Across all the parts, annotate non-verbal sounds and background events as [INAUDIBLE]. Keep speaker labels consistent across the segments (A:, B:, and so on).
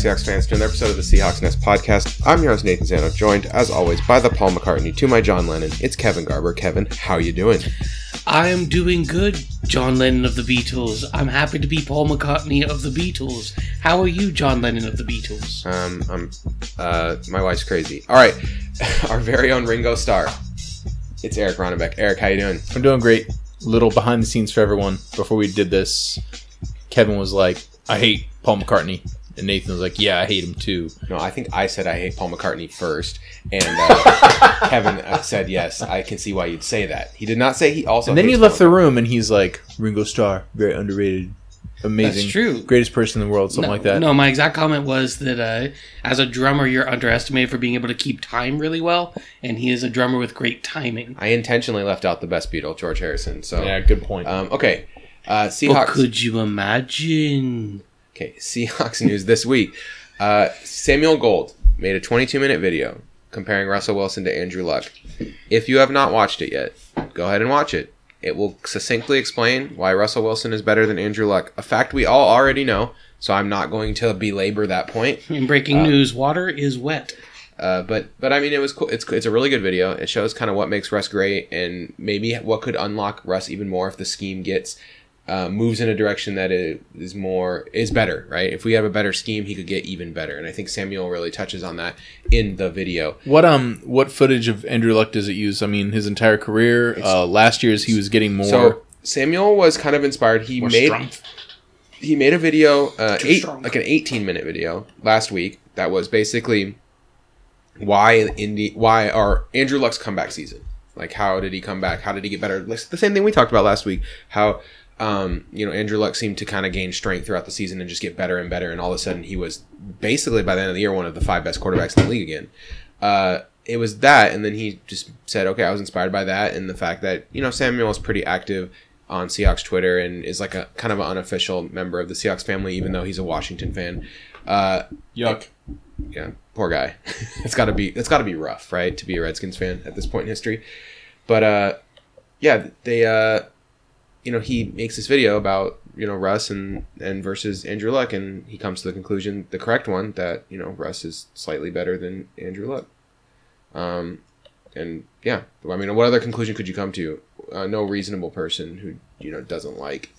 A: Welcome back, Seahawks fans, to another episode of the Seahawks Nest podcast. I'm your host, Nathan Zano, joined, as always, by the Paul McCartney. To my John Lennon, it's Kevin Garber. Kevin, how you doing?
B: I am doing good, John Lennon of the Beatles. I'm happy to be Paul McCartney of the Beatles. How are you, John Lennon of the Beatles?
A: Um, I'm, uh, my wife's crazy. All right, [LAUGHS] our very own Ringo Starr. It's Eric Ronnebeck. Eric, how you doing?
C: I'm doing great. Little behind the scenes for everyone. Before we did this, Kevin was like, "I hate Paul McCartney," and Nathan was like, "Yeah, I hate him too."
A: No, I think I said I hate Paul McCartney first, and uh, [LAUGHS] Kevin uh, said yes. I can see why you'd say that. He did not say he also.
C: And then he left
A: Paul
C: the room, and he's like, "Ringo Starr, very underrated, amazing,
B: That's true.
C: greatest person in the world, something
B: no,
C: like that."
B: No, my exact comment was that uh, as a drummer, you're underestimated for being able to keep time really well, and he is a drummer with great timing.
A: I intentionally left out the best Beatle, George Harrison. So,
C: Yeah, good point.
A: um, okay, uh,
B: But
A: Seahawks.
B: could you imagine?
A: Okay, Seahawks [LAUGHS] news this week. Uh, Samuel Gold made a 22 minute video comparing Russell Wilson to Andrew Luck. If you have not watched it yet, go ahead and watch it. It will succinctly explain why Russell Wilson is better than Andrew Luck, a fact we all already know, so I'm not going to belabor that point. [LAUGHS]
B: In breaking news, water is wet.
A: Uh, but but I mean, it was cool. It's it's a really good video. It shows kind of what makes Russ great, and maybe what could unlock Russ even more if the scheme gets uh, moves in a direction that it is more is better. Right? If we have a better scheme, he could get even better. And I think Samuel really touches on that in the video.
C: what um, what footage of Andrew Luck does it use? I mean, his entire career. Uh, last year's he was getting more.
A: So Samuel was kind of inspired. He
C: more
A: made
C: strength.
A: he made a video, uh, eight
B: strong.
A: like an 18 minute video last week that was basically why Indy why our Andrew Luck's comeback season. Like how did he come back? How did he get better? Like, the same thing we talked about last week. How um, you know Andrew Luck seemed to kind of gain strength throughout the season and just get better and better, and all of a sudden he was basically by the end of the year one of the five best quarterbacks in the league again. Uh, it was that, and then he just said, "Okay, I was inspired by that," and the fact that you know Samuel is pretty active on Seahawks Twitter and is like a kind of an unofficial member of the Seahawks family, even though he's a Washington fan. Uh,
C: Yuck.
A: yeah, poor guy. [LAUGHS] it's got to be it's got to be rough, right, to be a Redskins fan at this point in history. But uh, yeah, they uh, you know, he makes this video about you know Russ and and versus Andrew Luck, and he comes to the conclusion, the correct one, that you know Russ is slightly better than Andrew Luck. Um, and yeah, I mean, what other conclusion could you come to? Uh, no reasonable person who you know doesn't like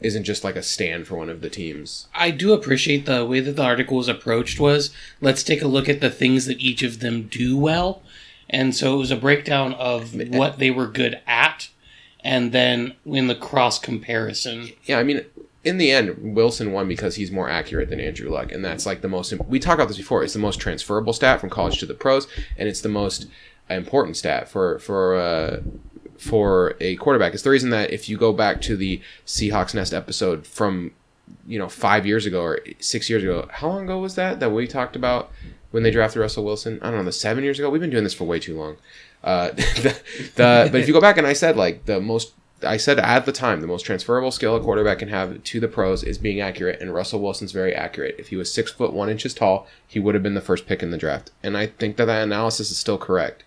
A: isn't just like a stand for one of the teams.
B: I do appreciate the way that the article was approached was let's take a look at the things that each of them do well. And so it was a breakdown of what they were good at and then in the cross comparison.
A: yeah, I mean, in the end, Wilson won because he's more accurate than Andrew Luck, and that's like the most. We talked about this before. It's the most transferable stat from college to the pros, and it's the most important stat for for uh, for a quarterback. It's the reason that if you go back to the Seahawks Nest episode from you know five years ago or six years ago, how long ago was that that we talked about when they drafted Russell Wilson? I don't know, the seven years ago. We've been doing this for way too long. Uh, [LAUGHS] the, the but if you go back and I said like the most I said at the time the most transferable skill a quarterback can have to the pros is being accurate, and Russell Wilson's very accurate. If he was six foot one inches tall, he would have been the first pick in the draft, and I think that that analysis is still correct.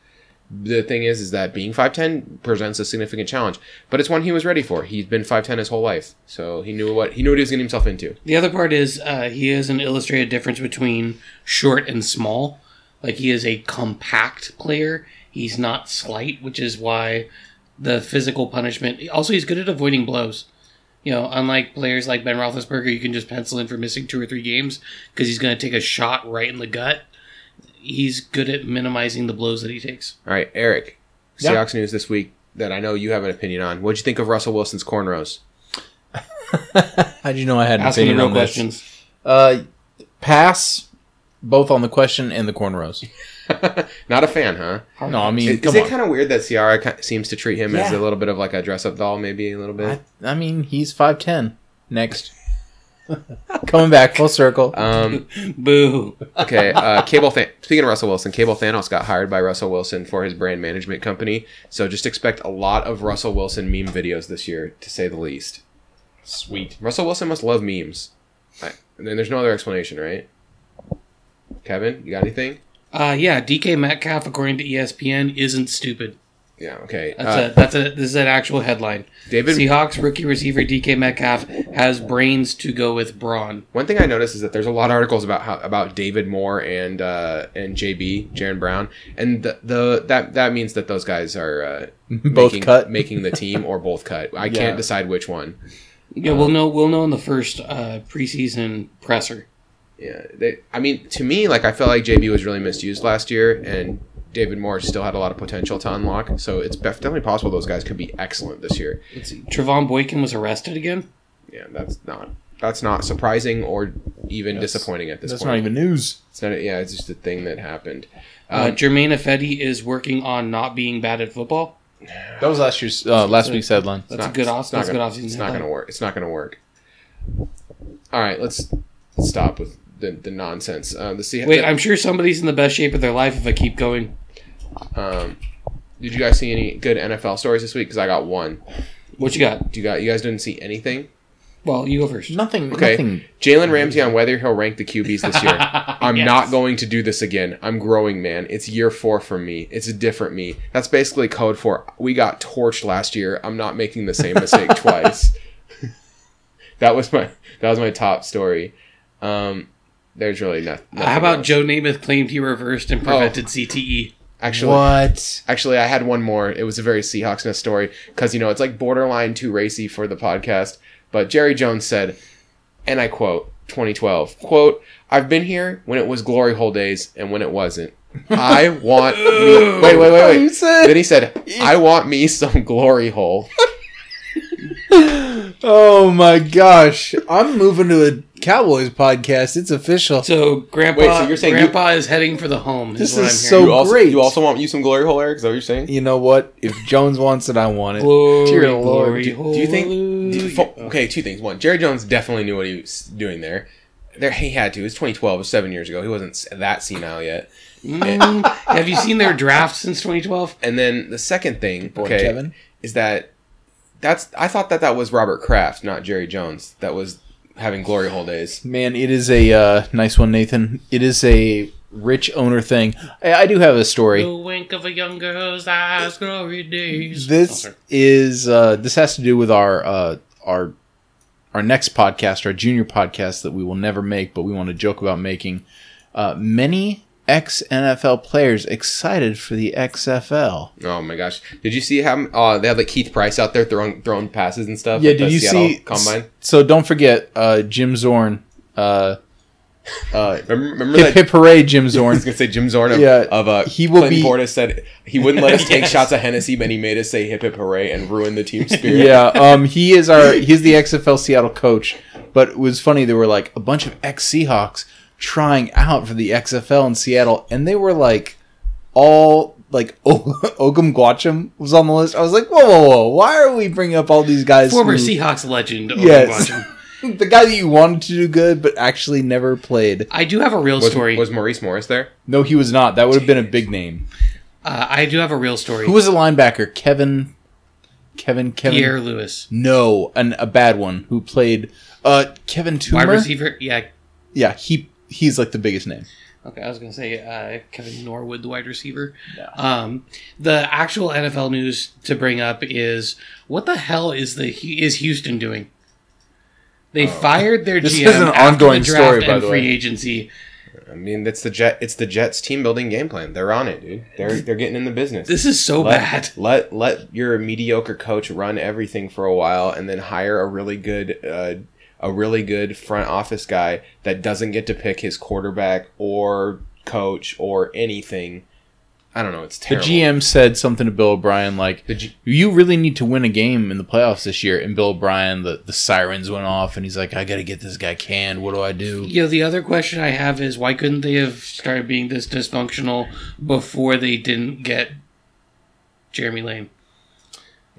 A: The thing is, is that being five ten presents a significant challenge, but it's one he was ready for. He's been five ten his whole life, so he knew what he knew what he was getting himself into.
B: The other part is uh, he has an illustrated difference between short and small. Like he is a compact player. He's not slight, which is why the physical punishment. Also, he's good at avoiding blows. You know, unlike players like Ben Roethlisberger, you can just pencil in for missing two or three games because he's going to take a shot right in the gut. He's good at minimizing the blows that he takes.
A: All right, Eric,
C: Yeah.
A: Seahawks news this week that I know you have an opinion on. What'd you think of Russell Wilson's cornrows? [LAUGHS]
C: How'd you know I had an
B: Asking the
C: opinion
B: real
C: on this?
B: questions.
C: Uh, pass, both on the question and the cornrows. [LAUGHS]
A: Not a fan, huh?
C: No, I mean,
A: Is, is it kind of weird that Ciara seems to treat him as a little bit of like a dress-up doll, maybe a little bit?
C: I, I mean, he's five ten. Next, [LAUGHS] coming back full circle.
A: Um, [LAUGHS]
B: Boo.
A: okay, uh, Cable. Than- Speaking of Russell Wilson, Cable Thanos got hired by Russell Wilson for his brand management company. So just expect a lot of Russell Wilson meme videos this year, to say the least.
C: Sweet.
A: Russell Wilson must love memes. I, and then there's no other explanation, right? Kevin, you got anything?
B: Uh, yeah, DK Metcalf, according to ESPN, isn't stupid.
A: Yeah. Okay.
B: That's
A: Uh,
B: a that's a this is an actual headline.
A: David.
B: Seahawks rookie receiver DK Metcalf has brains to go with brawn.
A: One thing I noticed is that there's a lot of articles about how about David Moore and uh, and JB Jaron Brown, and the, the that that means that those guys are uh,
C: Both
A: making,
C: cut.
A: making the team or both cut. I
C: Yeah.
A: can't decide which one.
B: Yeah, we'll know we'll know in the first uh, preseason presser.
A: Yeah, they, I mean, to me, like I felt like JB was really misused last year, and David Moore still had a lot of potential to unlock. So it's definitely possible those guys could be excellent this year.
B: Let's see. Trevone Boykin was arrested again.
A: Yeah, that's not that's not surprising or even
C: That's-
A: disappointing at this
C: That's
A: point.
C: That's not even news.
A: It's not. Yeah, it's just a thing that happened.
B: Uh,
A: Um,
B: Germain Ifedi is working on not being bad at football.
C: That was last year's uh, last week's headline.
A: It's
B: That's a
A: not-
B: good off. That's a good
A: gonna-
B: off season.
A: It's not going to work. It's not going to work. All right, let's stop with the, the nonsense. Uh, the Seahawks.
B: Wait, I'm sure somebody's in the best shape of their life if I keep going.
A: Um, did you guys see any good NFL stories this week? Because I got one.
B: What you got?
A: Do you got? You guys didn't see anything?
B: Well, you go first.
C: Nothing.
A: Okay.
C: Nothing.
A: Jalen Ramsey on whether he'll rank the QBs this year. [LAUGHS] I'm
B: Yes.
A: not going to do this again. I'm growing, man. It's year four for me. It's a different me. That's basically code for we got torched last year. I'm not making the same mistake [LAUGHS] twice. that was my that was my top story. Um, there's really nothing.
B: How about Joe Namath claimed he reversed and prevented E? CTE?
A: Actually?
C: what?
A: Actually, I had one more. It was a very Seahawks ness story because you know it's like borderline too racy for the podcast. But Jerry Jones said, and I quote, 2012 quote: "I've been here when it was glory hole days and when it wasn't. I [LAUGHS] want me- wait, wait, wait,
C: You
A: wait."
C: said-
A: Then he said, "I want me some glory hole." [LAUGHS]
C: Oh my gosh! I'm moving to a Cowboys podcast. It's official.
B: So Grandpa,
A: Wait, so you're saying you-
B: Grandpa is heading for the home.
C: This
B: is what
C: is
B: I'm
C: so.
A: You also,
C: great.
A: You also want you some glory hole, Eric? Is that what you're saying?
C: You know what? If Jones wants it, I want it.
B: Glory,
C: Dear Lord.
B: glory,
A: Do, do you think? do-
B: hallelujah.
A: fo- okay, two things. One, Jerry Jones definitely knew what he was doing there. There, he had to. It was 2012. It was seven years ago. He wasn't that senile yet.
B: Mm, have you seen their draft since 2012?
A: And then the second thing,
C: Boy,
A: okay,
C: Kevin.
A: is that that's I thought that that was Robert Kraft, not Jerry Jones, that was having glory hole days.
C: Man, it is a uh, nice one, Nathan. It is a rich owner thing. I, I do have a story.
B: The wink of a young girl's eyes, glory days. Oh,
C: This
B: sorry.
C: is uh, this has to do with our uh, our our next podcast, our junior podcast that we will never make, but we want to joke about making. Uh, many ex NFL players excited for the XFL.
A: Oh my gosh! Did you see how uh, they had like Keith Price out there throwing throwing passes and stuff?
C: Yeah, did you
A: Seattle
C: see?
A: combine?
C: So don't forget uh, Jim Zorn. Uh, [LAUGHS] uh,
A: Remember, remember
C: hip
A: that?
C: hip hooray, Jim [LAUGHS]
A: I was
C: Zorn.
A: gonna say Jim Zorn of,
C: Yeah,
A: of uh,
C: he will
A: Clinton
C: be-
A: Portis said he wouldn't let us [LAUGHS] take
B: Yes.
A: shots of Hennessy, but he made us say hip hip hooray and ruin the team spirit.
C: yeah, um, he is our he's the XFL Seattle coach. But it was funny there were like a bunch of ex Seahawks trying out for the XFL in Seattle, and they were like all like o- [LAUGHS] Obum Gwacham was on the list. I was like, whoa, whoa, whoa! Why are we bringing up all these guys?
B: Former
C: who-
B: Seahawks legend. Owen
C: Yes. [LAUGHS] The guy that you wanted to do good, but actually never played.
B: I do have a real
A: Was,
B: story.
A: was Maurice Morris there?
C: No, he was not. That would have been a big name.
B: uh, I do have a real story.
C: Who was the linebacker? Kevin. Kevin. Kevin.
B: Pierre-Louis,
C: No, an, a bad one who played. Uh, Kevin
B: wide receiver. Yeah.
C: Yeah, he he's like the biggest name.
B: Okay, I was gonna say uh, Kevin Norwood, the wide receiver.
C: No.
B: Um, the actual NFL news to bring up is what the hell is the is Houston doing? They fired their
C: Oh. This
B: GM
C: is an ongoing story, by the
B: free
C: way.
B: agency.
A: I mean, it's the jet. It's the Jets team building game plan. They're on it, dude. They're they're getting in the business.
B: This is so
A: let,
B: bad.
A: Let let your mediocre coach run everything for a while, and then hire a really good uh, a really good front office guy that doesn't get to pick his quarterback or coach or anything. I don't know. It's terrible. The.
C: GM said something to Bill O'Brien like,
A: G-
C: "You really need to win a game in the playoffs this year." And Bill O'Brien, the, the sirens went off, and he's like, "I got to get this guy canned. What do I do?"
B: You know, the other question I have is why couldn't they have started being this dysfunctional before they didn't get Jeremy Lane?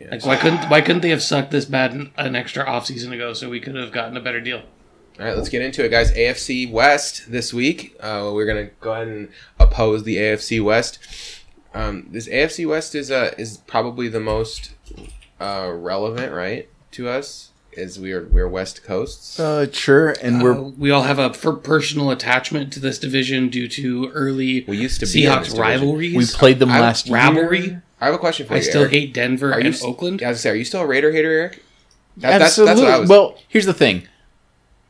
A: Yeah,
B: Like why couldn't why couldn't they have sucked this bad an, an extra offseason ago so we could have gotten a better deal?
A: All right, let's get into it, guys. AFC West this week. Uh, we're gonna go ahead and oppose the AFC West. Um, this AFC West is uh, is probably the most uh, relevant, right, to us, as we are we're West Coasts.
C: Uh, sure. And
B: Uh,
C: we're
B: we all have a per- personal attachment to this division due to early
A: We used to be in this
B: Seahawks
A: division.
B: rivalries.
C: we played them
A: I-
C: last
B: rivalry?
C: Year.
A: I have a question for you.
B: I still
A: Eric.
B: hate Denver
A: Are you
B: and
A: s-
B: Oakland.
A: Yeah, I was say, are you still a Raider hater, Eric? That-
C: Absolutely.
A: I was-
C: well, here's the thing.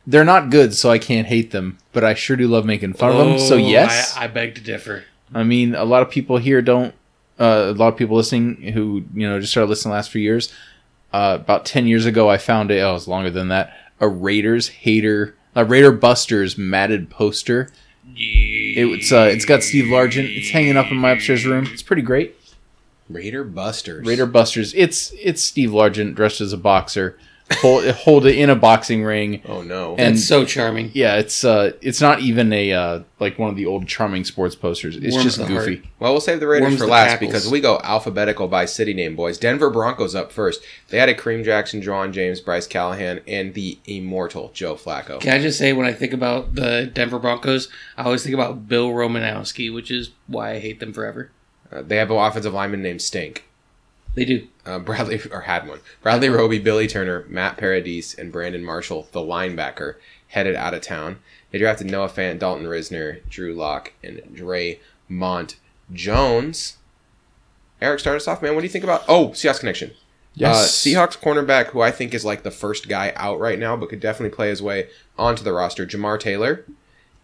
C: They're not good, so I can't hate them, but I sure do love making fun of them. So
B: Oh,
C: yes,
B: I, I beg to differ.
C: I mean, a lot of people here don't. Uh, a lot of people listening who you know just started listening the last few years. Uh, about ten years ago, I found it. Oh, it was longer than that. A Raiders hater, a Raider Busters matted poster. It's uh, it's got Steve Largent. It's hanging up in my upstairs room. It's pretty great.
A: Raider Busters.
C: Raider Busters. It's it's Steve Largent dressed as a boxer, hold, [LAUGHS] hold it in a boxing ring.
A: Oh no.
C: And-
B: It's so charming.
C: Yeah, it's uh, it's not even a uh, like one of the old charming sports posters. It's
B: Warms
C: just goofy.
B: heart.
A: Well, we'll save the Raiders
B: Warms
A: for
B: the
A: last
B: cackles.
A: because we go alphabetical by city name, boys. Denver Broncos up first. They had a Kareem Jackson, John James, Bryce Callahan, and the immortal Joe Flacco.
B: Can I just say, when I think about the Denver Broncos, I always think about Bill Romanowski, which is why I hate them forever.
A: Uh, they have an offensive lineman named Stink.
B: They do.
A: Uh, Bradley or had one. Bradley Roby, Billy Turner, Matt Paradis, and Brandon Marshall, the linebacker, headed out of town. They drafted Noah Fant, Dalton Risner, Drew Lock, and Dre Mont Jones. Eric, start us off, man. What do you think about? Oh, Seahawks connection.
C: Yes.
A: Uh, Seahawks cornerback, who I think is like the first guy out right now, but could definitely play his way onto the roster. Jamar Taylor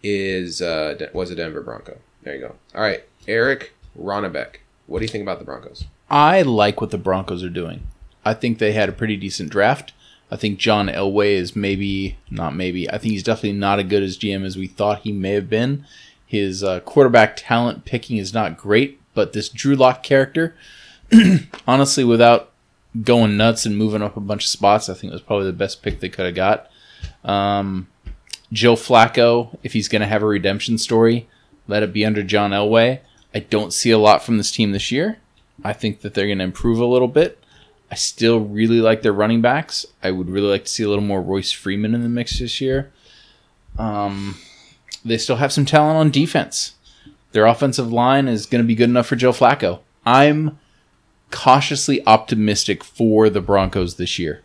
A: is uh, was a Denver Bronco. There you go. All right, Eric Ronnebeck. What do you think about the Broncos?
C: I like what the Broncos are doing. I think they had a pretty decent draft. I think John Elway is maybe not maybe. I think he's definitely not as good as GM as we thought he may have been. His uh, quarterback talent picking is not great, but this Drew Lock character, [CLEARS THROAT] honestly, without going nuts and moving up a bunch of spots, I think it was probably the best pick they could have got. Um, Joe Flacco, if he's going to have a redemption story, let it be under John Elway. I don't see a lot from this team this year. I think that they're going to improve a little bit. I still really like their running backs. I would really like to see a little more Royce Freeman in the mix this year. Um, they still have some talent on defense. Their offensive line is going to be good enough for Joe Flacco. I'm cautiously optimistic for the Broncos this year.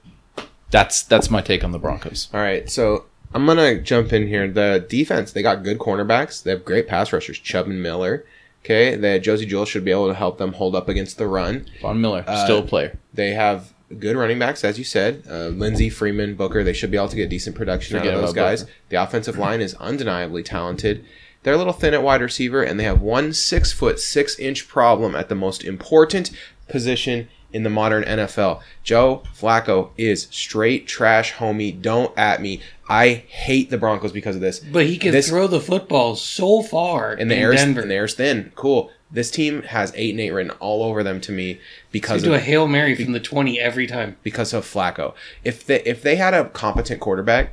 C: That's that's my take on the Broncos.
A: All right, so I'm gonna jump in here. The defense, they got good cornerbacks. They have great pass rushers, Chubb and Miller. Okay, that Josey Jewell should be able to help them hold up against the run.
C: Von Miller,
A: Uh,
C: still a player.
A: They have good running backs, as you said. Uh, Lindsay, Freeman, Booker. They should be able to get decent production
C: Forget
A: out of those guys.
C: Booker.
A: The offensive line is undeniably talented. They're a little thin at wide receiver, and they have one six foot six inch problem at the most important position in the modern NFL. Joe Flacco is straight trash, homie. Don't at me. I hate the Broncos because of this.
B: But he can
A: This-
B: throw the football so far
A: And the
B: in
A: air's
B: Denver.
A: and the air's thin. Cool. This team has eight and eight written all over them to me because
B: do
A: of
B: a hail mary from the twenty every time.
A: because of Flacco. If they if they had a competent quarterback,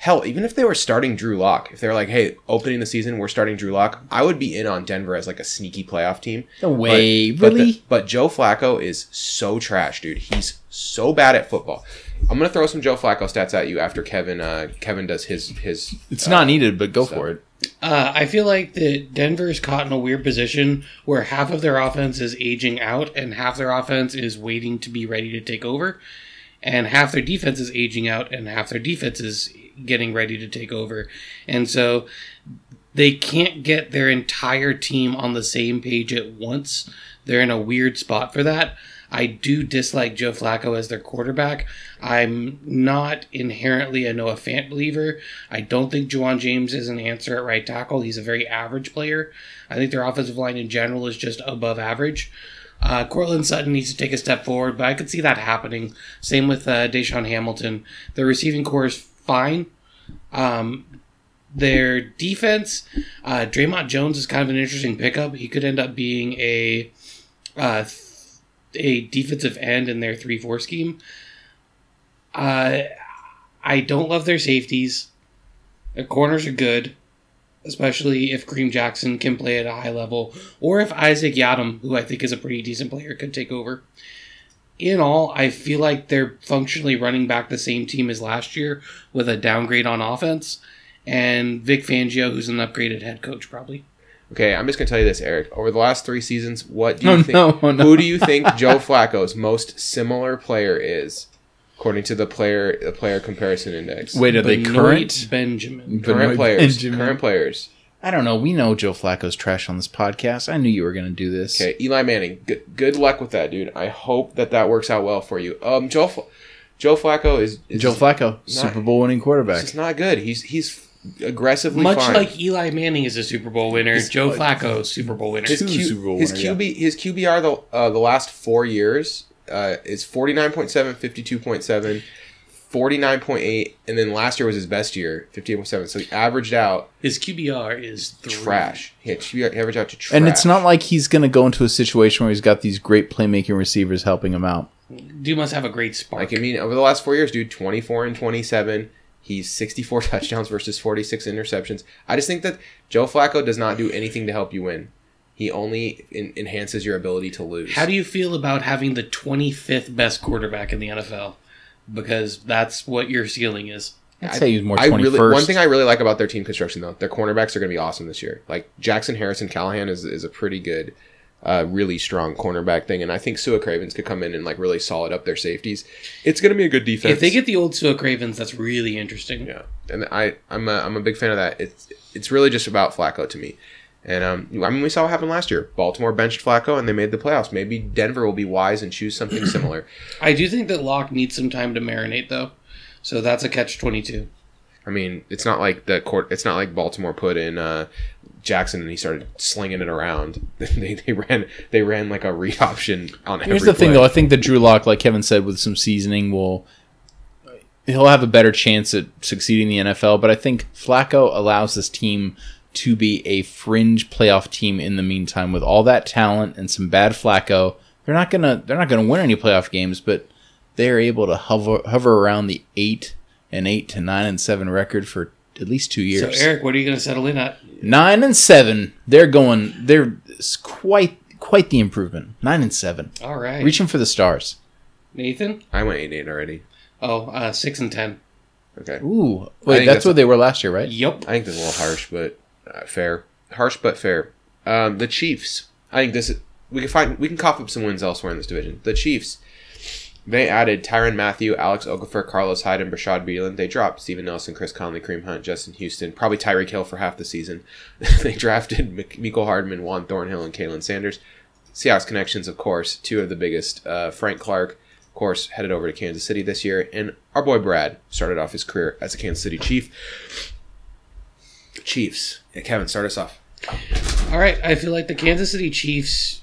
A: hell, even if they were starting Drew Lock, if they were like, hey, opening the season, we're starting Drew Lock, I would be in on Denver as like a sneaky playoff team.
C: No way,
A: But the-
C: really?
A: but Joe Flacco is so trash, dude. He's so bad at football. I'm gonna throw some Joe Flacco stats at you after Kevin uh, Kevin does his his.
C: It's
A: uh,
C: not needed, but go
A: so-
C: for it.
B: Uh, I feel like that Denver's caught in a weird position where half of their offense is aging out and half their offense is waiting to be ready to take over, and half their defense is aging out and half their defense is getting ready to take over, and so they can't get their entire team on the same page at once. They're in a weird spot for that. I do dislike Joe Flacco as their quarterback. I'm not inherently a Noah Fant believer. I don't think Juwan James is an answer at right tackle. He's a very average player. I think their offensive line in general is just above average. Uh, Courtland Sutton needs to take a step forward, but I could see that happening. Same with uh, DaeSean Hamilton. Their receiving core is fine. Um, their defense, uh, Dre'Mont Jones is kind of an interesting pickup. He could end up being a uh, a defensive end in their three four scheme. Uh, I don't love their safeties. Their corners are good, especially if Kareem Jackson can play at a high level, or if Isaac Yiadom, who I think is a pretty decent player, could take over. In all, I feel like they're functionally running back the same team as last year with a downgrade on offense, and Vic Fangio, who's an upgraded head coach, probably.
A: Okay, I'm just gonna tell you this, Eric. Over the last three seasons, what do you [LAUGHS]
C: Oh,
A: think?
C: no, oh, no.
A: Who do you think Joe Flacco's most similar player is, according to the player the player comparison index?
C: Wait, are they
B: Benoit
C: current?
B: Benjamin.
A: current
C: Benoit
A: players.
C: Benjamin.
A: Current players.
C: I don't know. We know Joe Flacco's trash on this podcast. I knew you were going to do this.
A: Okay, Eli Manning. Good, good luck with that, dude. I hope that that works out well for you. Um, Joe, Fl- Joe Flacco is, is
C: Joe Flacco, Super Bowl winning quarterback.
A: It's not good. He's he's aggressively
B: Much
A: fine.
B: like Eli Manning is a Super Bowl winner, Joe Flacco Super Bowl winner.
A: his, Q,
C: Super Bowl
A: his
C: winner,
A: QB his QBR the uh, the last four years uh, is 49.7, 52.7, 49.8, and then last year was his best year, 58.7. So he averaged out
B: His QBR is three.
A: trash. He, had, he averaged out to trash.
C: And it's not like he's going to go into a situation where he's got these great playmaking receivers helping him out.
B: Dude must have a great spark.
A: Like I mean, over the last four years, dude, twenty four and twenty seven. He's sixty four [LAUGHS] touchdowns versus forty six interceptions. I just think that Joe Flacco does not do anything to help you win. He only en- enhances your ability to lose.
B: How do you feel about having the 25th best quarterback in the NFL? Because that's what your ceiling is.
C: I'd say he's more
A: I
C: 21st.
A: really one thing I really like about their team construction though, their cornerbacks are going to be awesome this year. Like Jackson Harrison Callahan is is a pretty good, uh, really strong cornerback thing, and I think Su'a Cravens could come in and like really solid up their safeties. It's going to be a good defense.
B: If they get the old Suak Cravens, that's really interesting.
A: Yeah, and I I'm a, I'm a big fan of that. It's it's really just about Flacco to me, and um I mean we saw what happened last year. Baltimore benched Flacco and they made the playoffs. Maybe Denver will be wise and choose something [CLEARS THROAT] similar.
B: I do think that Locke needs some time to marinate, though. So that's a catch 22.
A: I mean it's not like the court. It's not like Baltimore put in uh, Jackson and he started slinging it around. [LAUGHS] they, they ran they ran like a read option on every.
C: Here's the thing, though. I think that Drew Lock, like Kevin said, with some seasoning, will he'll have a better chance at succeeding in the NFL. But I think Flacco allows this team to be a fringe playoff team in the meantime. With all that talent and some bad Flacco, they're not gonna they're not gonna win any playoff games, but they're able to hover hover around the eight and eight to nine and seven record for at least two years.
B: So, Eric, what are you going to settle in at?
C: Nine and seven, they're going. They're quite quite the improvement. Nine and seven,
B: All right.
C: reaching for the stars.
B: Nathan?
A: I went eight eight already.
B: Oh, uh, 6 and 10.
A: Okay,
C: Ooh, wait, that's,
A: that's-
C: what they were last year, right?
B: Yup.
A: I think that's a little harsh, but uh, fair. Harsh but fair. Um, the Chiefs. I think this is we can find we can cough up some wins elsewhere in this division. The Chiefs. They added Tyrann Mathieu, Alex Okafor, Carlos Hyde, and Bashaud Breeland. They dropped Steven Nelson, Chris Conley, Kareem Hunt, Justin Houston, probably Tyreek Hill for half the season. [LAUGHS] they drafted Mecole Hardman, Juan Thornhill, and Khalen Saunders. Seahawks connections, of course, two of the biggest. Uh, Frank Clark, of course, headed over to Kansas City this year, and our boy Brad started off his career as a Kansas City Chief. Chiefs. Yeah, Kevin, start us off.
B: All right. I feel like the Kansas City Chiefs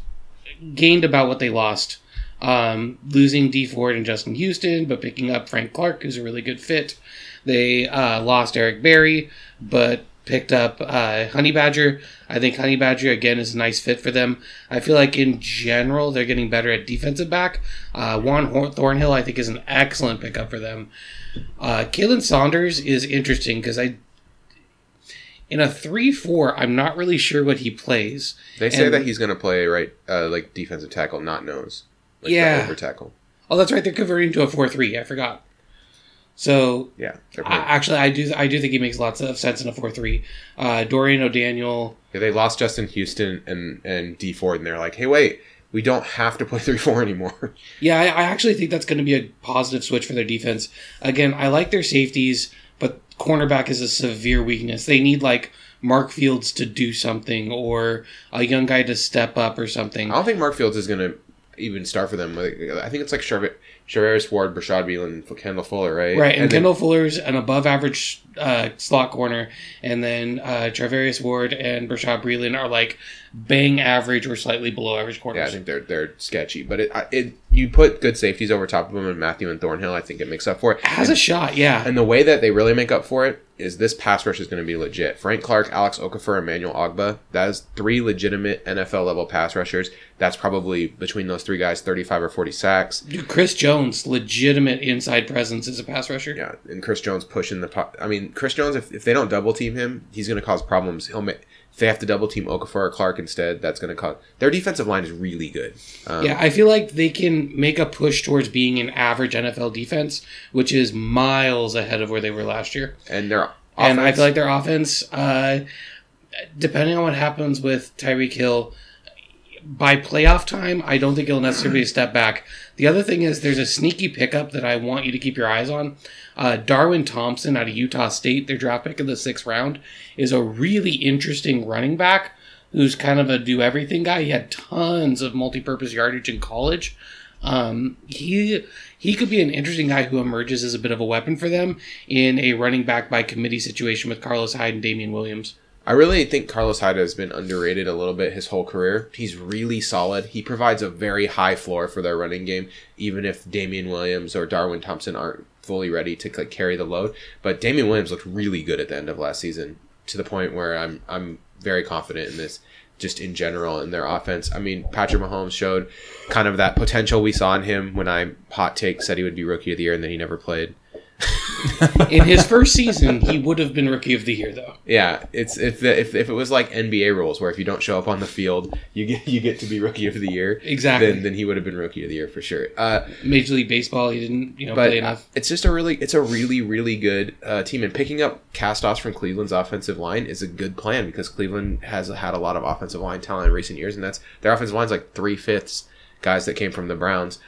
B: gained about what they lost. Um, losing Dee Ford and Justin Houston, but picking up Frank Clark, who's a really good fit. They uh, lost Eric Berry, but picked up uh, Honey Badger. I think Honey Badger again is a nice fit for them. I feel like in general they're getting better at defensive back. Uh, Juan Hor- Thornhill I think is an excellent pickup for them. Uh, Khalen Saunders is interesting because I in a three four I'm not really sure what he plays.
A: They say
B: And-
A: that he's going to play right, uh, like defensive tackle, not nose. Like
B: Yeah.
A: over tackle.
B: Oh, that's right. They're converting to a four three. I forgot. So
A: Yeah,
B: I, actually, I do I do think he makes lots of sense in a four three. Uh, Dorian O'Daniel.
A: yeah, they lost Justin Houston and and Dee Ford, and they're like, hey, wait, we don't have to play [LAUGHS] three four anymore.
B: Yeah, I, I actually think that's going to be a positive switch for their defense. Again, I like their safeties, but cornerback is a severe weakness. They need like Mark Fields to do something or a young guy to step up or something.
A: I don't think Mark Fields is going to even start for them. I think it's like Charv- Charvarius Ward, Bashaud Breeland, and Kendall Fuller, right?
B: Right, and,
A: then-
B: Kendall Fuller's an above average uh, slot corner, and then uh, Ward and Bashaud Breeland are like bang average or slightly below average corners.
A: Yeah, I think they're they're sketchy, but it, it you put good safeties over top of them, and Mathieu and Thornhill, I think it makes up for it.
B: has a shot, yeah.
A: And the way that they really make up for it is this pass rush is going to be legit. Frank Clark, Alex Okafor, Emmanuel Ogbah. That is three legitimate NFL level pass rushers. That's probably between those three guys, thirty-five or forty sacks.
B: Dude, Chris Jones, legitimate inside presence as a pass rusher.
A: Yeah, and Chris Jones pushing the. Po- I mean, Chris Jones, if, if they don't double team him, he's going to cause problems. He'll make. If they have to double team Okafor or Clark instead, that's going to cause. Their defensive line is really good. Um,
B: Yeah, I feel like they can make a push towards being an average NFL defense, which is miles ahead of where they were last year.
A: and their
B: And I feel like their offense, uh, depending on what happens with Tyreek Hill, by playoff time, I don't think he'll necessarily be a step back. The other thing is there's a sneaky pickup that I want you to keep your eyes on. Uh, Darwin Thompson out of Utah State, their draft pick in the sixth round, is a really interesting running back who's kind of a do everything guy. He had tons of multi purpose yardage in college. Um, he he could be an interesting guy who emerges as a bit of a weapon for them in a running back by committee situation with Carlos Hyde and Damien Williams.
A: I really think Carlos Hyde has been underrated a little bit his whole career. He's really solid. He provides a very high floor for their running game, even if Damien Williams or Darwin Thompson aren't fully ready to like, carry the load. But Damien Williams looked really good at the end of last season to the point where I'm I'm very confident in this just in general in their offense. I mean, Patrick Mahomes showed kind of that potential we saw in him when I hot take said he would be rookie of the year and then he never played.
B: In his first season, he would have been rookie of the year, though.
A: Yeah, it's if the, if, if it was like NBA rules where if you don't show up on the field, you get you get to be rookie of the year.
B: Exactly.
A: Then then he would have been rookie of the year for sure. Uh,
B: Major League Baseball, he didn't, you know,
A: but
B: play enough.
A: it's just a really it's a really really good uh, team and picking up cast-offs from Cleveland's offensive line is a good plan because Cleveland has had a lot of offensive line talent in recent years and that's their offensive line's like three fifths guys that came from the Browns.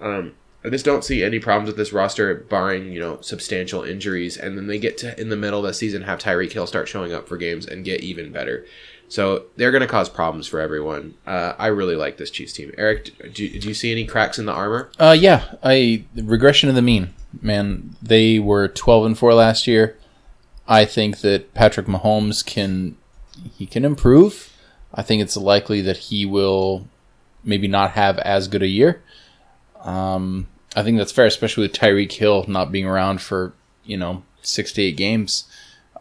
A: Um, I just don't see any problems with this roster, barring you know substantial injuries, and then they get to in the middle of the season have Tyreek Hill start showing up for games and get even better. So they're going to cause problems for everyone. Uh, I really like this Chiefs team. Eric, do, do you see any cracks in the armor?
C: Uh, yeah, I regression of the mean. Man, they were twelve and four last year. I think that Patrick Mahomes can he can improve. I think it's likely that he will maybe not have as good a year. Um, I think that's fair, especially with Tyreek Hill not being around for you know six to eight games.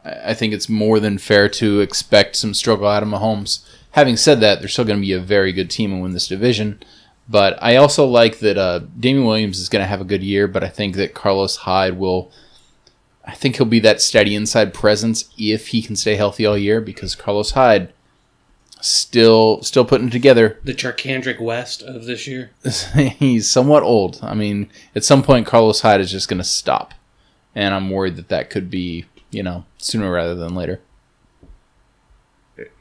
C: I think it's more than fair to expect some struggle out of Mahomes. Having said that, they're still going to be a very good team and win this division. But I also like that uh, Damien Williams is going to have a good year, but I think that Carlos Hyde will. I think he'll be that steady inside presence if he can stay healthy all year because Carlos Hyde still still putting it together.
B: The Charcandrick West of this year. [LAUGHS]
C: He's somewhat old. I mean, at some point Carlos Hyde is just going to stop, and I'm worried that that could be you know sooner rather than later.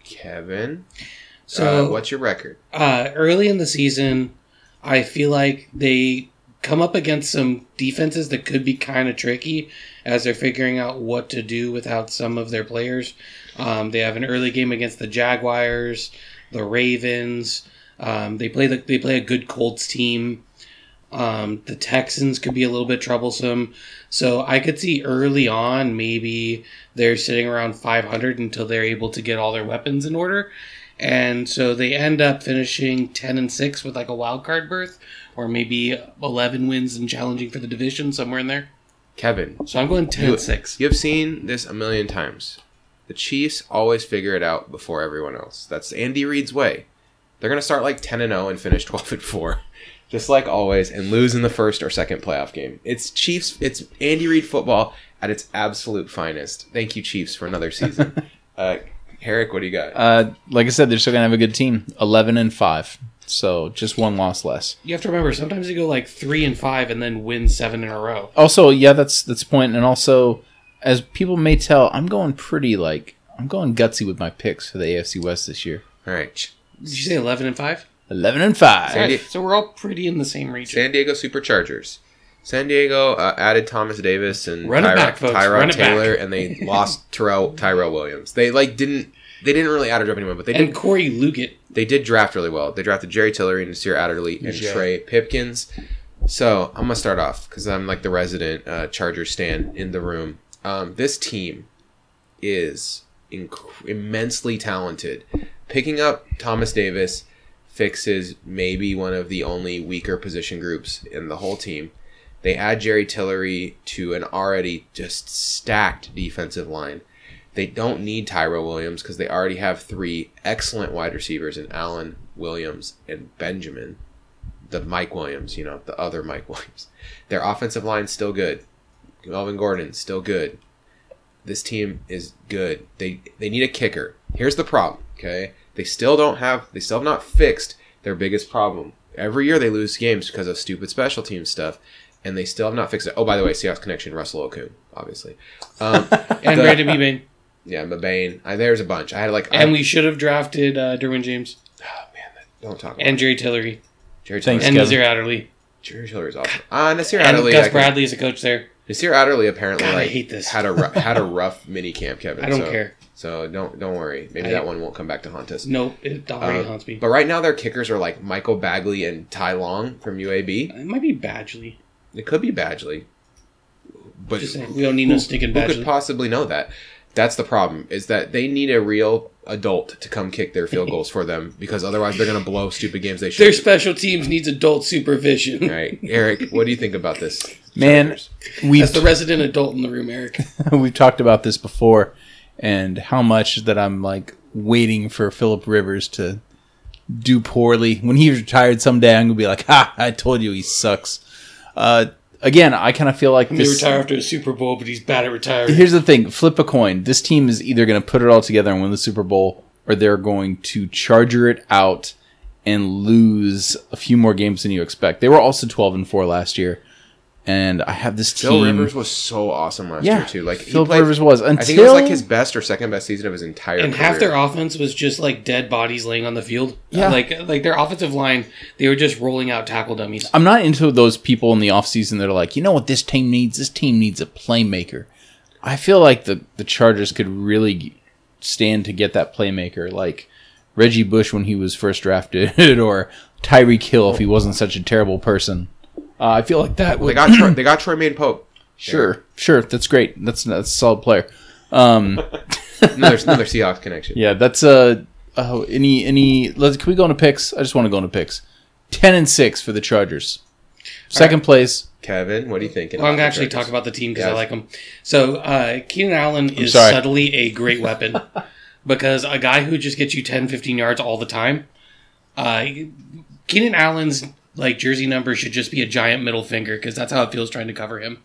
A: Kevin,
B: So
A: uh, what's your record?
B: uh, early in the season, I feel like they come up against some defenses that could be kind of tricky as they're figuring out what to do without some of their players. Um, they have an early game against the Jaguars, the Ravens. Um, they play the, they play a good Colts team. Um, the Texans could be a little bit troublesome. So I could see early on maybe they're sitting around 500 until they're able to get all their weapons in order. And so they end up finishing 10 and 6 with like a wild card berth or maybe 11 wins and challenging for the division somewhere in there.
A: Kevin,
B: So I'm going 10
A: you,
B: and 6.
A: You've seen this a million times. The Chiefs always figure it out before everyone else. That's Andy Reid's way. They're gonna start like ten and zero and finish [LAUGHS] twelve and four, just like always, and lose in the first or second playoff game. It's Chiefs. It's Andy Reid football at its absolute finest. Thank you, Chiefs, for another season. [LAUGHS] uh, Herrick, what do you got?
C: Uh, like I said, they're still gonna have a good team. Eleven and five, so just one loss less.
B: You have to remember sometimes you go like 3 and 5 and then win 7 in a row.
C: Also, yeah, that's that's the point. And also, as people may tell, I'm going pretty like I'm going gutsy with my picks for the AFC West this year.
A: All right,
B: Did you say 11 and 5?
C: Eleven and five.
A: San Di-
B: So we're all pretty in the same region.
A: San Diego Superchargers. San Diego uh, added Thomas Davis and
B: Run it
A: Tyra-
B: back.
A: Tyrod
B: Run it back.
A: Taylor, and they [LAUGHS] lost Terrell Tyrell Williams. They like didn't they didn't really add or drop anyone, but they did
B: And Corey Liuget.
A: they did draft really well. They drafted Jerry Tillery and Nasir Adderley and
B: Jay.
A: Trey Pipkins. So I'm gonna start off because I'm like the resident uh, Chargers stand in the room. Um, this team is inc- immensely talented. Picking up Thomas Davis fixes maybe one of the only weaker position groups in the whole team. They add Jerry Tillery to an already just stacked defensive line. They don't need Tyro Williams because they already have three excellent wide receivers in Allen, Williams, and Benjamin. The Mike Williams, you know, the other Mike [LAUGHS] Williams. Their offensive line's still good. Melvin Gordon, still good. This team is good. They they need a kicker. Here's the problem, okay? They still don't have they still have not fixed their biggest problem. Every year they lose games because of stupid special team stuff, and they still have not fixed it. Oh, by the way, Seahawks connection, Russell Okung, obviously. Um, [LAUGHS]
B: And
A: the-
B: Brandon Beebane.
A: yeah, Mebane. I, there's a bunch. I had like
B: And
A: I,
B: we should have drafted uh, Derwin James.
A: oh, man, don't talk about
B: and Jerry Tillery
A: Jerry
C: Thanks,
A: Tillery.
B: and
C: Kevin.
B: Nasir Adderley
A: Jerry Tillery's awesome. Uh, Nasir
B: and
A: Adderley.
B: Gus Bradley is a coach there.
A: Nasir Adderley apparently
B: God, I hate this.
A: had a ru- [LAUGHS] had a rough mini camp, Kevin.
B: I don't
A: so,
B: care.
A: So don't don't worry. Maybe
B: I-
A: that one won't come back to haunt us.
B: Nope, it already
A: Uh,
B: haunts me.
A: But right now their kickers are like Michael Bagley and Ty Long from UAB.
B: It might be Badgley.
A: It could be Badgley. But
B: Just saying, we don't need no stinking
A: who could possibly know that? That's the problem. Is that they need a real adult to come kick their field [LAUGHS] goals for them because otherwise they're going to blow stupid games they should.
B: Their special teams needs adult supervision.
A: Right, Eric, what do you think about this?
C: Man, we've
B: That's the resident adult in the room, Eric. [LAUGHS]
C: we've talked about this before, and how much that I'm like waiting for Philip Rivers to do poorly. When he's retired someday, I'm gonna be like, "Ha! I told you he sucks." Uh, again, I kind of feel like
B: He
C: this.
B: retire after a Super Bowl, but he's bad at retiring.
C: Here's the thing: flip a coin. This team is either going to put it all together and win the Super Bowl, or they're going to charger it out and lose a few more games than you expect. They were also 12 and four last year, and I have this team.
A: Phil Rivers was so awesome last
C: yeah,
A: year too. Like he
C: Phil
A: played-
C: Rivers was until
A: I think it was like his best or second best season of his entire
B: and
A: career.
B: half their offense was just like dead bodies laying on the field.
C: Yeah.
B: like like their offensive line, they were just rolling out tackle dummies.
C: I'm not into those people in the offseason that are like, you know what this team needs? This team needs a playmaker. I feel like the, the Chargers could really stand to get that playmaker, like Reggie Bush when he was first drafted, [LAUGHS] or Tyreek Hill if he wasn't such a terrible person. Uh, I feel like that
A: they
C: would.
A: got Troy, [CLEARS THROAT] they got Troymaine Pope.
C: Sure, sure, that's great. That's that's a solid player. Um, [LAUGHS]
A: Another another Seahawks connection.
C: yeah, that's uh, uh any any. Let's can we go into picks? I just want to go into picks. Ten and six for the Chargers. Second place.
A: Kevin, what are you thinking?
B: Well, I'm gonna actually
A: Chargers?
B: talk about the team because I like them. So uh, Keenan Allen is
C: sorry.
B: subtly a great weapon [LAUGHS] because a guy who just gets you 10, 15 yards all the time. Uh, Keenan Allen's like jersey number should just be a giant middle finger because that's how it feels trying to cover him.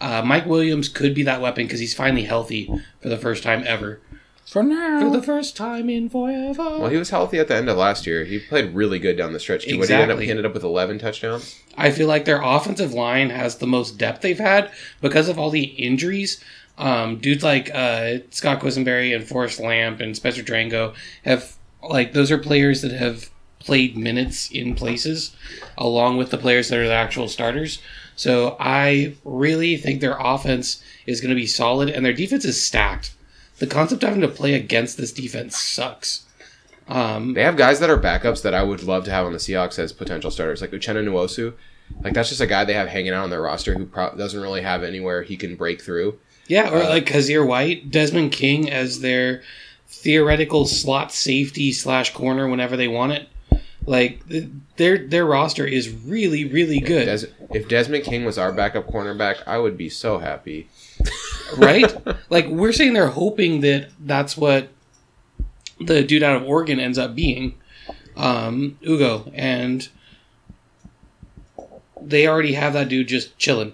B: Uh, Mike Williams could be that weapon because he's finally healthy for the first time ever.
C: For now.
B: For the first time in forever.
A: Well, he was healthy at the end of last year. He played really good down the stretch too. What he end up?
B: Exactly.
A: He ended up with 11 touchdowns.
B: I feel like their offensive line has the most depth they've had because of all the injuries. Um, dudes like uh, Scott Quessenberry and Forrest Lamp and Spencer Drango have like those are players that have played minutes in places, along with the players that are the actual starters. So I really think their offense is going to be solid, and their defense is stacked. The concept of having to play against this defense sucks. Um,
A: They have guys that are backups that I would love to have on the Seahawks as potential starters, like Uchenna Nwosu. Like that's just a guy they have hanging out on their roster who pro- doesn't really have anywhere he can break through.
B: Yeah, or
A: Uh,
B: like Kyzir White, Desmond King as their theoretical slot safety slash corner whenever they want it. Like their their roster is really really good,
A: Des- if Desmond King was our backup cornerback, I would be so happy. [LAUGHS]
B: right? like we're saying they're hoping that that's what the dude out of Oregon ends up being, um, Ugo, and they already have that dude just chilling.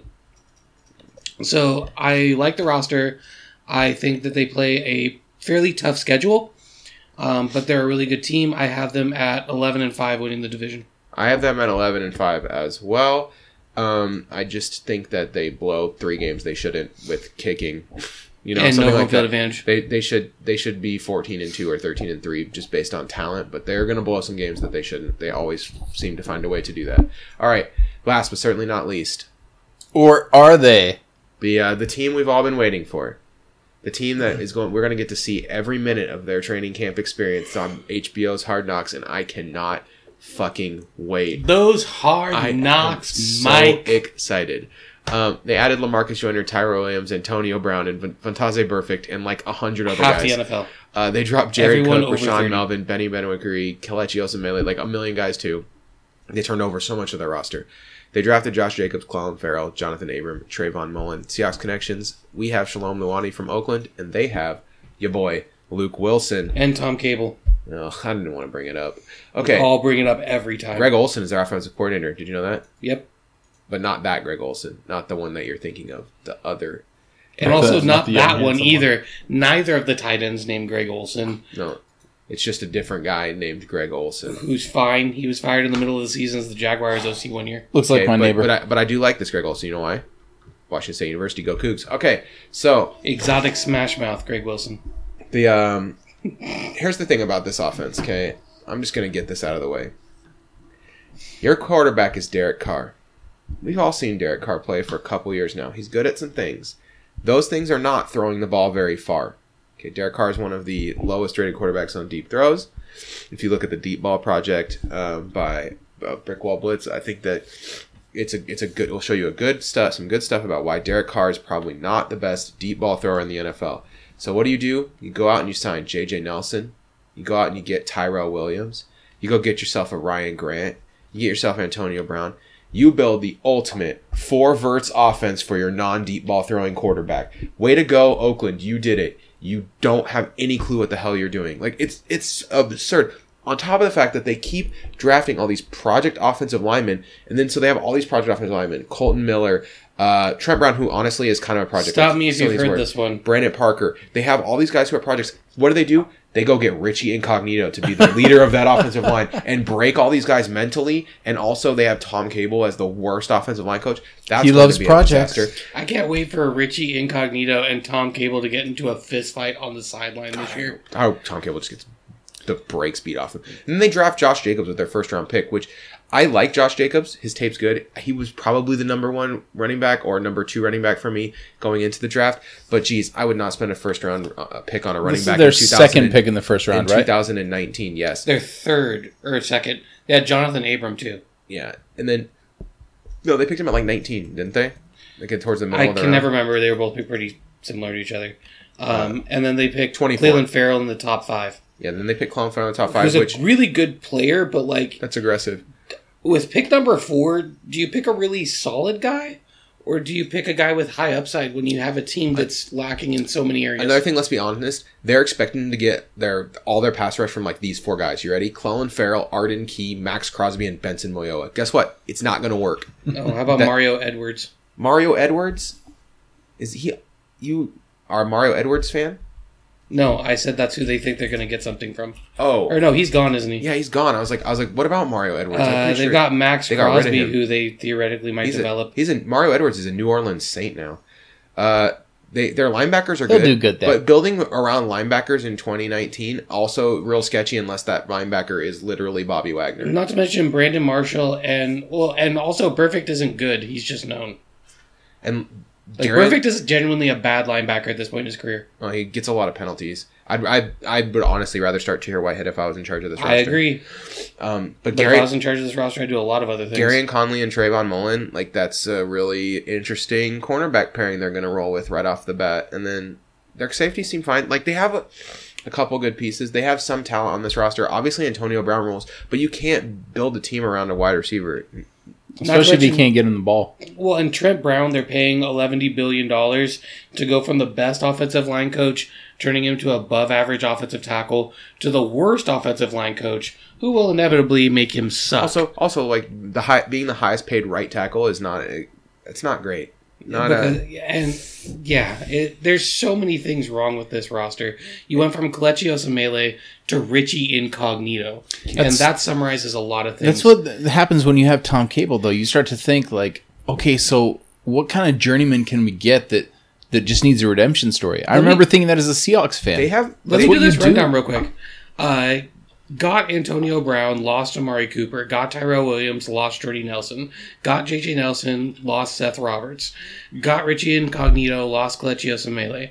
B: So I like the roster. I think that they play a fairly tough schedule, um, but they're a really good team. I have them at eleven and five, winning the division.
A: I have them at 11 and 5 as well. Um, I just think that they blow three games they shouldn't with kicking. You know,
B: and no
A: something
B: home
A: like
B: field
A: that.
B: advantage.
A: They, they should they should be 14 and 2 or 13 and 3 just based on talent, but they're going to blow some games that they shouldn't. They always seem to find a way to do that. All right, last but certainly not least,
C: Or are they?
A: the uh, the team we've all been waiting for. The team that is going we're going to get to see every minute of their training camp experience on HBO's Hard Knocks and I cannot fucking wait.
B: Those hard
A: I
B: knocks,
A: so
B: Mike.
A: excited. Um, they added Lamarcus Joyner, Tyro Williams, Antonio Brown, and Vontaze Burfict, and like a hundred other
B: Half
A: guys.
B: the NFL.
A: Uh, they dropped Jared
B: Everyone
A: Cook, Rashawn
B: 30.
A: Melvin, Benny Benwickery, Kelechi Osemele, like a million guys too. They turned over so much of their roster. They drafted Josh Jacobs, Clelin Ferrell, Jonathan Abram, Trayvon Mullen. Seahawks connections. We have Shalom Luani from Oakland, and they have your boy Luke Wilson.
B: And Tom Cable.
A: Oh, I didn't want to bring it up. Okay,
B: I'll bring it up every time.
A: Greg Olson is their offensive coordinator. Did you know that?
B: Yep.
A: But not that Greg Olson, not the one that you're thinking of. The other.
B: And
C: Not
B: also
C: the-
B: not,
C: not
B: that one
C: handsome
B: either. Neither of the tight ends named Greg Olson,
A: No, it's just a different guy named Greg Olson.
B: who's fine. He was fired in the middle of the season as the Jaguars OC one year.
C: Looks like
A: Okay,
C: my
A: but,
C: neighbor.
A: But I, but I do like this Greg Olson. You know why? Washington State University, go Cougs. Okay, so
B: Exotic smash mouth, Greg Wilson.
A: the um, here's the thing about this offense. Okay, I'm just gonna get this out of the way. Your quarterback is Derek Carr. We've all seen Derek Carr play for a couple years now. He's good at some things. Those things are not throwing the ball very far. Okay, Derek Carr is one of the lowest rated quarterbacks on deep throws. If you look at the deep ball project um, by uh, Brickwall Blitz, I think that it's a it's a good. We'll show you a good stuff, some good stuff about why Derek Carr is probably not the best deep ball thrower in the NFL. So what do you do? You go out and you sign J.J. Nelson. You go out and you get Tyrell Williams. You go get yourself a Ryan Grant. You get yourself Antonio Brown. You build the ultimate four verts offense for your non deep ball throwing quarterback. Way to go, Oakland! You did it. You don't have any clue what the hell you're doing. Like it's it's absurd. On top of the fact that they keep drafting all these project offensive linemen, and then so they have all these project offensive linemen: Kolton Miller, uh, Trent Brown, who honestly is kind of a project.
B: Stop me if you've heard
A: words.
B: this one.
A: Brandon Parker. They have all these guys who are projects. What do they do? They go get Richie Incognito to be the [LAUGHS] leader of that offensive line and break all these guys mentally. And also, they have Tom Cable as the worst offensive line coach. That's
C: He loves
A: to
C: projects.
A: disaster.
B: I can't wait for Richie Incognito and Tom Cable to get into a fist fight on the sideline this year.
A: I hope Tom Cable just gets the brakes beat off of him. And then they draft Josh Jacobs with their first round pick, which I like Josh Jacobs. His tape's good. He was probably the number one running back or number two running back for me going into the draft. But geez, I would not spend a first round uh, pick on a running
C: This
A: back.
C: is their
A: in 2000
C: second pick in the first
A: in
C: round, right?
A: 2019. Yes.
B: Their third or second. They had Johnathan Abram too.
A: Yeah, and then no, they picked him at like 19, didn't they? Like towards the middle.
B: I
A: of the
B: can
A: round.
B: never remember. They were both pretty similar to each other. Um, and then they picked
A: 24.
B: Clelin Ferrell in the top five.
A: Yeah, then they picked Clelin Ferrell in the top five,
B: Who's
A: which
B: a really good player, but like
A: that's aggressive.
B: With pick number four, do you pick a really solid guy? Or do you pick a guy with high upside when you have a team that's lacking in so many areas?
A: Another thing, let's be honest, they're expecting to get their all their pass rush from like these four guys. You ready? Clelin Ferrell, Arden Key, Maxx Crosby, and Benson Mayowa. Guess what? It's not going to work.
B: oh, how about
A: That-
B: Mario Edwards?
A: Mario Edwards, is he? You are a Mario Edwards fan?
B: No, I said that's who they think they're going to get something from.
A: Oh,
B: Or no, he's gone, isn't he?
A: yeah, he's gone. I was like, I was like, what about Mario Edwards?
B: Uh, they've
A: sure-
B: got Max
A: they got rid of
B: Crosby,
A: him.
B: who they theoretically might
A: he's
B: develop.
A: A, he's a Mario Edwards is a New Orleans Saint now. Uh, they their linebackers are
C: They'll
A: good.
C: do good there.
A: But building around linebackers in 2019 also real sketchy unless that linebacker is literally Bobby Wagner.
B: Not to mention Brandon Marshall and well, and also Burfict isn't good. He's just known.
A: And
B: Like
A: Garrett-
B: Burfict is genuinely a bad linebacker at this point in his career.
A: Oh, he gets a lot of penalties. I'd, I'd, I would honestly rather start Tahir Whitehead if I was in charge of this roster.
B: I agree.
A: Um, but
B: But if
A: Gary,
B: I was in charge of this roster, I'd do a lot of other things.
A: Gareon Conley and Trayvon Mullen, like that's a really interesting cornerback pairing they're going to roll with right off the bat. And then their safety seem fine. Like they have a, a couple good pieces. They have some talent on this roster. Obviously, Antonio Brown rules, but you can't build a team around a wide receiver.
B: Not to
C: Especially if you can't get him the ball.
B: Well, and Trent Brown, they're paying eleven billion dollars to go from the best offensive line coach, turning him to above average offensive tackle, to the worst offensive line coach, who will inevitably make him suck.
A: Also, also like the high being the highest paid right tackle is not. A, it's not great. Not
B: Because-
A: a.
B: and yeah, it, there's so many things wrong with this roster. You went from Kelechi Osemele to Richie Incognito, and that summarizes a lot of things.
C: That's what th- happens when you have Tom Cable, though. You start to think like, okay, so what kind of journeyman can we get that that just needs a redemption story? I
B: Let me-
C: remember thinking that as a Seahawks fan.
A: They have.
B: Let's do this
C: you do.
B: rundown real quick. Uh, got Antonio Brown, lost Amari Cooper, got Tyrell Williams, lost Jordy Nelson, got JJ Nelson, lost Seth Roberts, got Richie Incognito, lost Kelechi Osemele.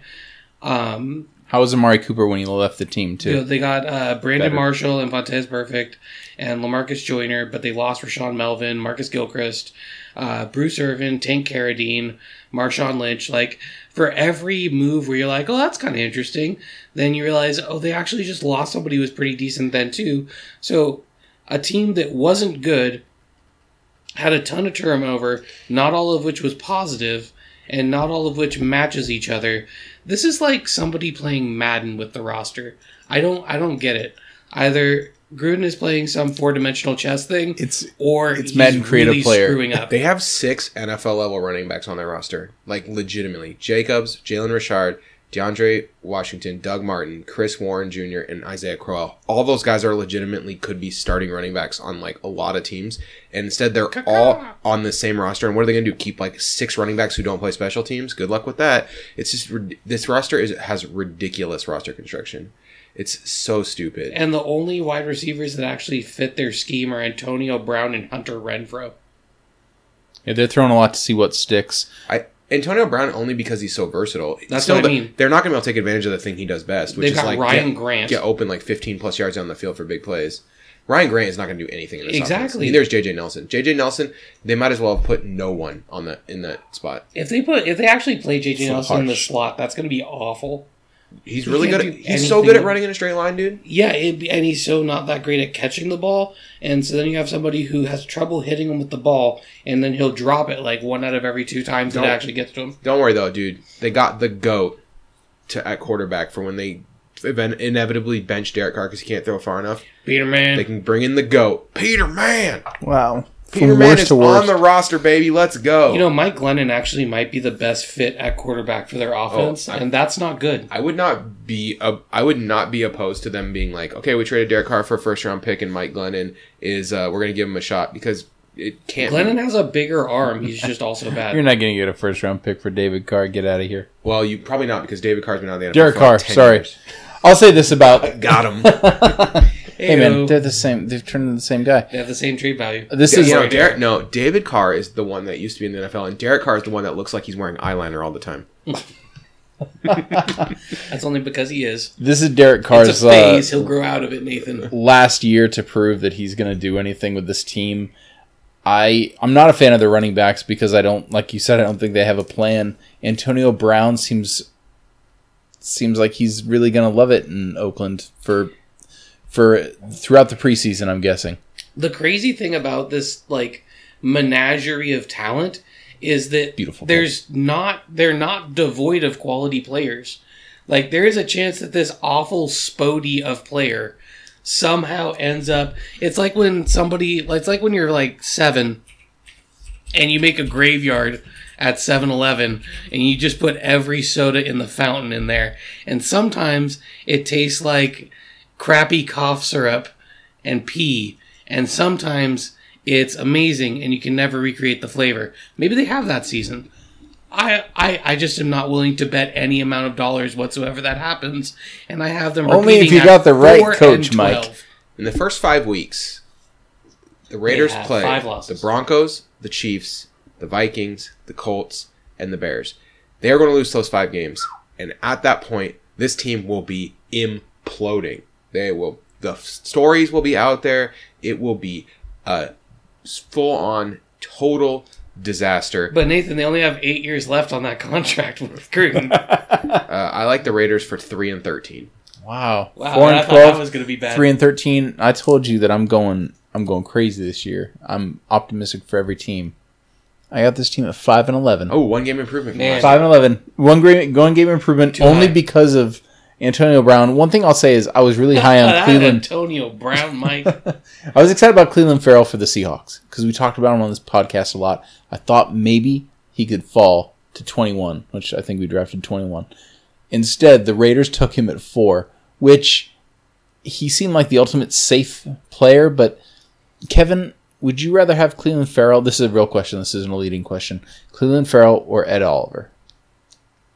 B: Um,
C: How was Amari Cooper when he left the team too?
B: you know, they got uh, Brandon
C: Better.
B: Marshall and Vontaze Burfict and Lamarcus Joyner, but they lost Rashaan Melvin, Marcus Gilchrist, uh, Bruce Irvin, Tank Carradine, Marshawn Lynch. Like for every move where you're like, oh, that's kind of interesting, then you realize, oh, they actually just lost somebody who was pretty decent then too. So a team that wasn't good had a ton of turnover, not all of which was positive, and not all of which matches each other. This is like somebody playing Madden with the roster. I don't I don't get it. Either Gruden is playing some four dimensional chess thing,
C: It's
B: or
C: it's
B: he's
C: Madden creative
B: really
C: player.
B: screwing up.
A: They have six NFL level running backs on their roster, like legitimately. Jacobs, Jalen Richard, DeAndre Washington, Doug Martin, Chris Warren Jr., and Isaiah Crowell. All those guys are legitimately could be starting running backs on like a lot of teams, and instead they're all on the same roster. And what are they going to do? Keep like six running backs who don't play special teams? Good luck with that. It's just this roster is has ridiculous roster construction. It's so stupid.
B: And the only wide receivers that actually fit their scheme are Antonio Brown and Hunter Renfrow.
C: Yeah, they're throwing a lot to see what sticks.
A: I Antonio Brown only because he's so versatile.
B: That's
A: Still,
B: what I mean.
A: They're not going to be able to take advantage of the thing he does best, which
B: They've
A: is
B: got
A: like
B: Ryan
A: get,
B: Grant.
A: get open like 15 plus yards down the field for big plays. Ryan Grant is not going to do anything in this
B: Exactly.
A: offense. Neither is JJ Nelson. JJ Nelson, they might as well have put no one on the in that spot.
B: If they put if they actually play JJ
C: So
B: Nelson in the slot, that's going to be awful.
A: He's
B: He
A: really good. At, he's so good at running in a straight line, dude.
B: Yeah, it'd and he's so not that great at catching the ball, and so then you have somebody who has trouble hitting him with the ball, and then he'll drop it like one out of every two times that it
A: Don't-
B: actually gets to him.
A: Don't worry though, dude. They got the goat to at quarterback for when they event- inevitably bench Derek Carr because he can't throw far enough.
B: Peterman.
A: They can bring in the goat, Peterman.
C: Wow.
A: Peter
C: From
A: Man
C: worst
A: is on the roster, baby. Let's go.
B: you know, Mike Glennon actually might be the best fit at quarterback for their offense,
A: Oh, I-
B: and that's not good.
A: I would not be a, I would not be opposed to them being like, okay, we traded Derek Carr for a first round pick, and Mike Glennon is uh, we're gonna give him a shot because it can't.
B: Glennon has a bigger arm. He's just also [LAUGHS] bad.
C: You're not going to get a first round pick for David Carr. Get out of here.
A: well, you probably not because David Carr's been out of the NFL.
C: Derek
A: for
C: Carr.
A: like 10
C: Sorry.
A: years.
C: I'll say this about. [LAUGHS]
A: got him. [LAUGHS]
C: hey man, they're the same. They've turned into the same guy.
B: They have the same trade value.
C: This
A: you
C: is
A: know, Derek, no, David Carr is the one that used to be in the NFL, and Derek Carr is the one that looks like he's wearing eyeliner all the time. [LAUGHS]
B: That's only because he is.
C: this is Derek
B: It's
C: Carr's
B: a
C: uh.
B: He'll grow out of it, Nathan.
C: last year to prove that he's going to do anything with this team. I I'm not a fan of the running backs because I don't like you said I don't think they have a plan. Antonio Brown seems seems like he's really going to love it in Oakland for for throughout the preseason, I'm guessing.
B: The crazy thing about this like menagerie of talent is that
C: Beautiful
B: there's not they're not devoid of quality players. Like there is a chance that this awful spody of player somehow ends up it's like when somebody it's like when you're like 7 and you make a graveyard at 7-Eleven and you just put every soda in the fountain in there and sometimes it tastes like crappy cough syrup and pee and sometimes it's amazing and you can never recreate the flavor maybe they have that season I, I I just am not willing to bet any amount of dollars whatsoever that happens, and I have them
C: Only if you got the right coach, Mike.
A: In the first five weeks, the Raiders play the. Broncos, the Chiefs, the Vikings, the Colts, and the Bears. They are going to lose those five games, and at that point, this team will be imploding. They will. The stories will be out there. It will be a full-on total disaster.
B: But Nathan, they only have eight years left on that [LAUGHS] contract with Gruden. [LAUGHS]
A: Uh, I like the Raiders for three and thirteen.
C: Wow.
B: Wow,
C: 4
B: I
C: and
B: thought that
C: 12,
B: was going to be bad.
C: 3 and 13. I told you that I'm going I'm going crazy this year. I'm optimistic for every team. I got this team at 5 and 11.
A: Oh, one game improvement. from
B: Man.
C: Five and eleven. One game, one game improvement
B: Too
C: only
B: high.
C: because of Antonio Brown. One thing I'll say is I was really [LAUGHS] high on Cleveland.
B: Antonio Brown, Mike. [LAUGHS]
C: I was excited about Clelin Ferrell for the Seahawks because we talked about him on this podcast a lot. I thought maybe he could fall to 21, which I think we drafted 21. Instead, the Raiders took him at four, which he seemed like the ultimate safe player. But Kevin, would you rather have Clelin Ferrell? This is a real question. This isn't a leading question. Clelin Ferrell or Ed Oliver?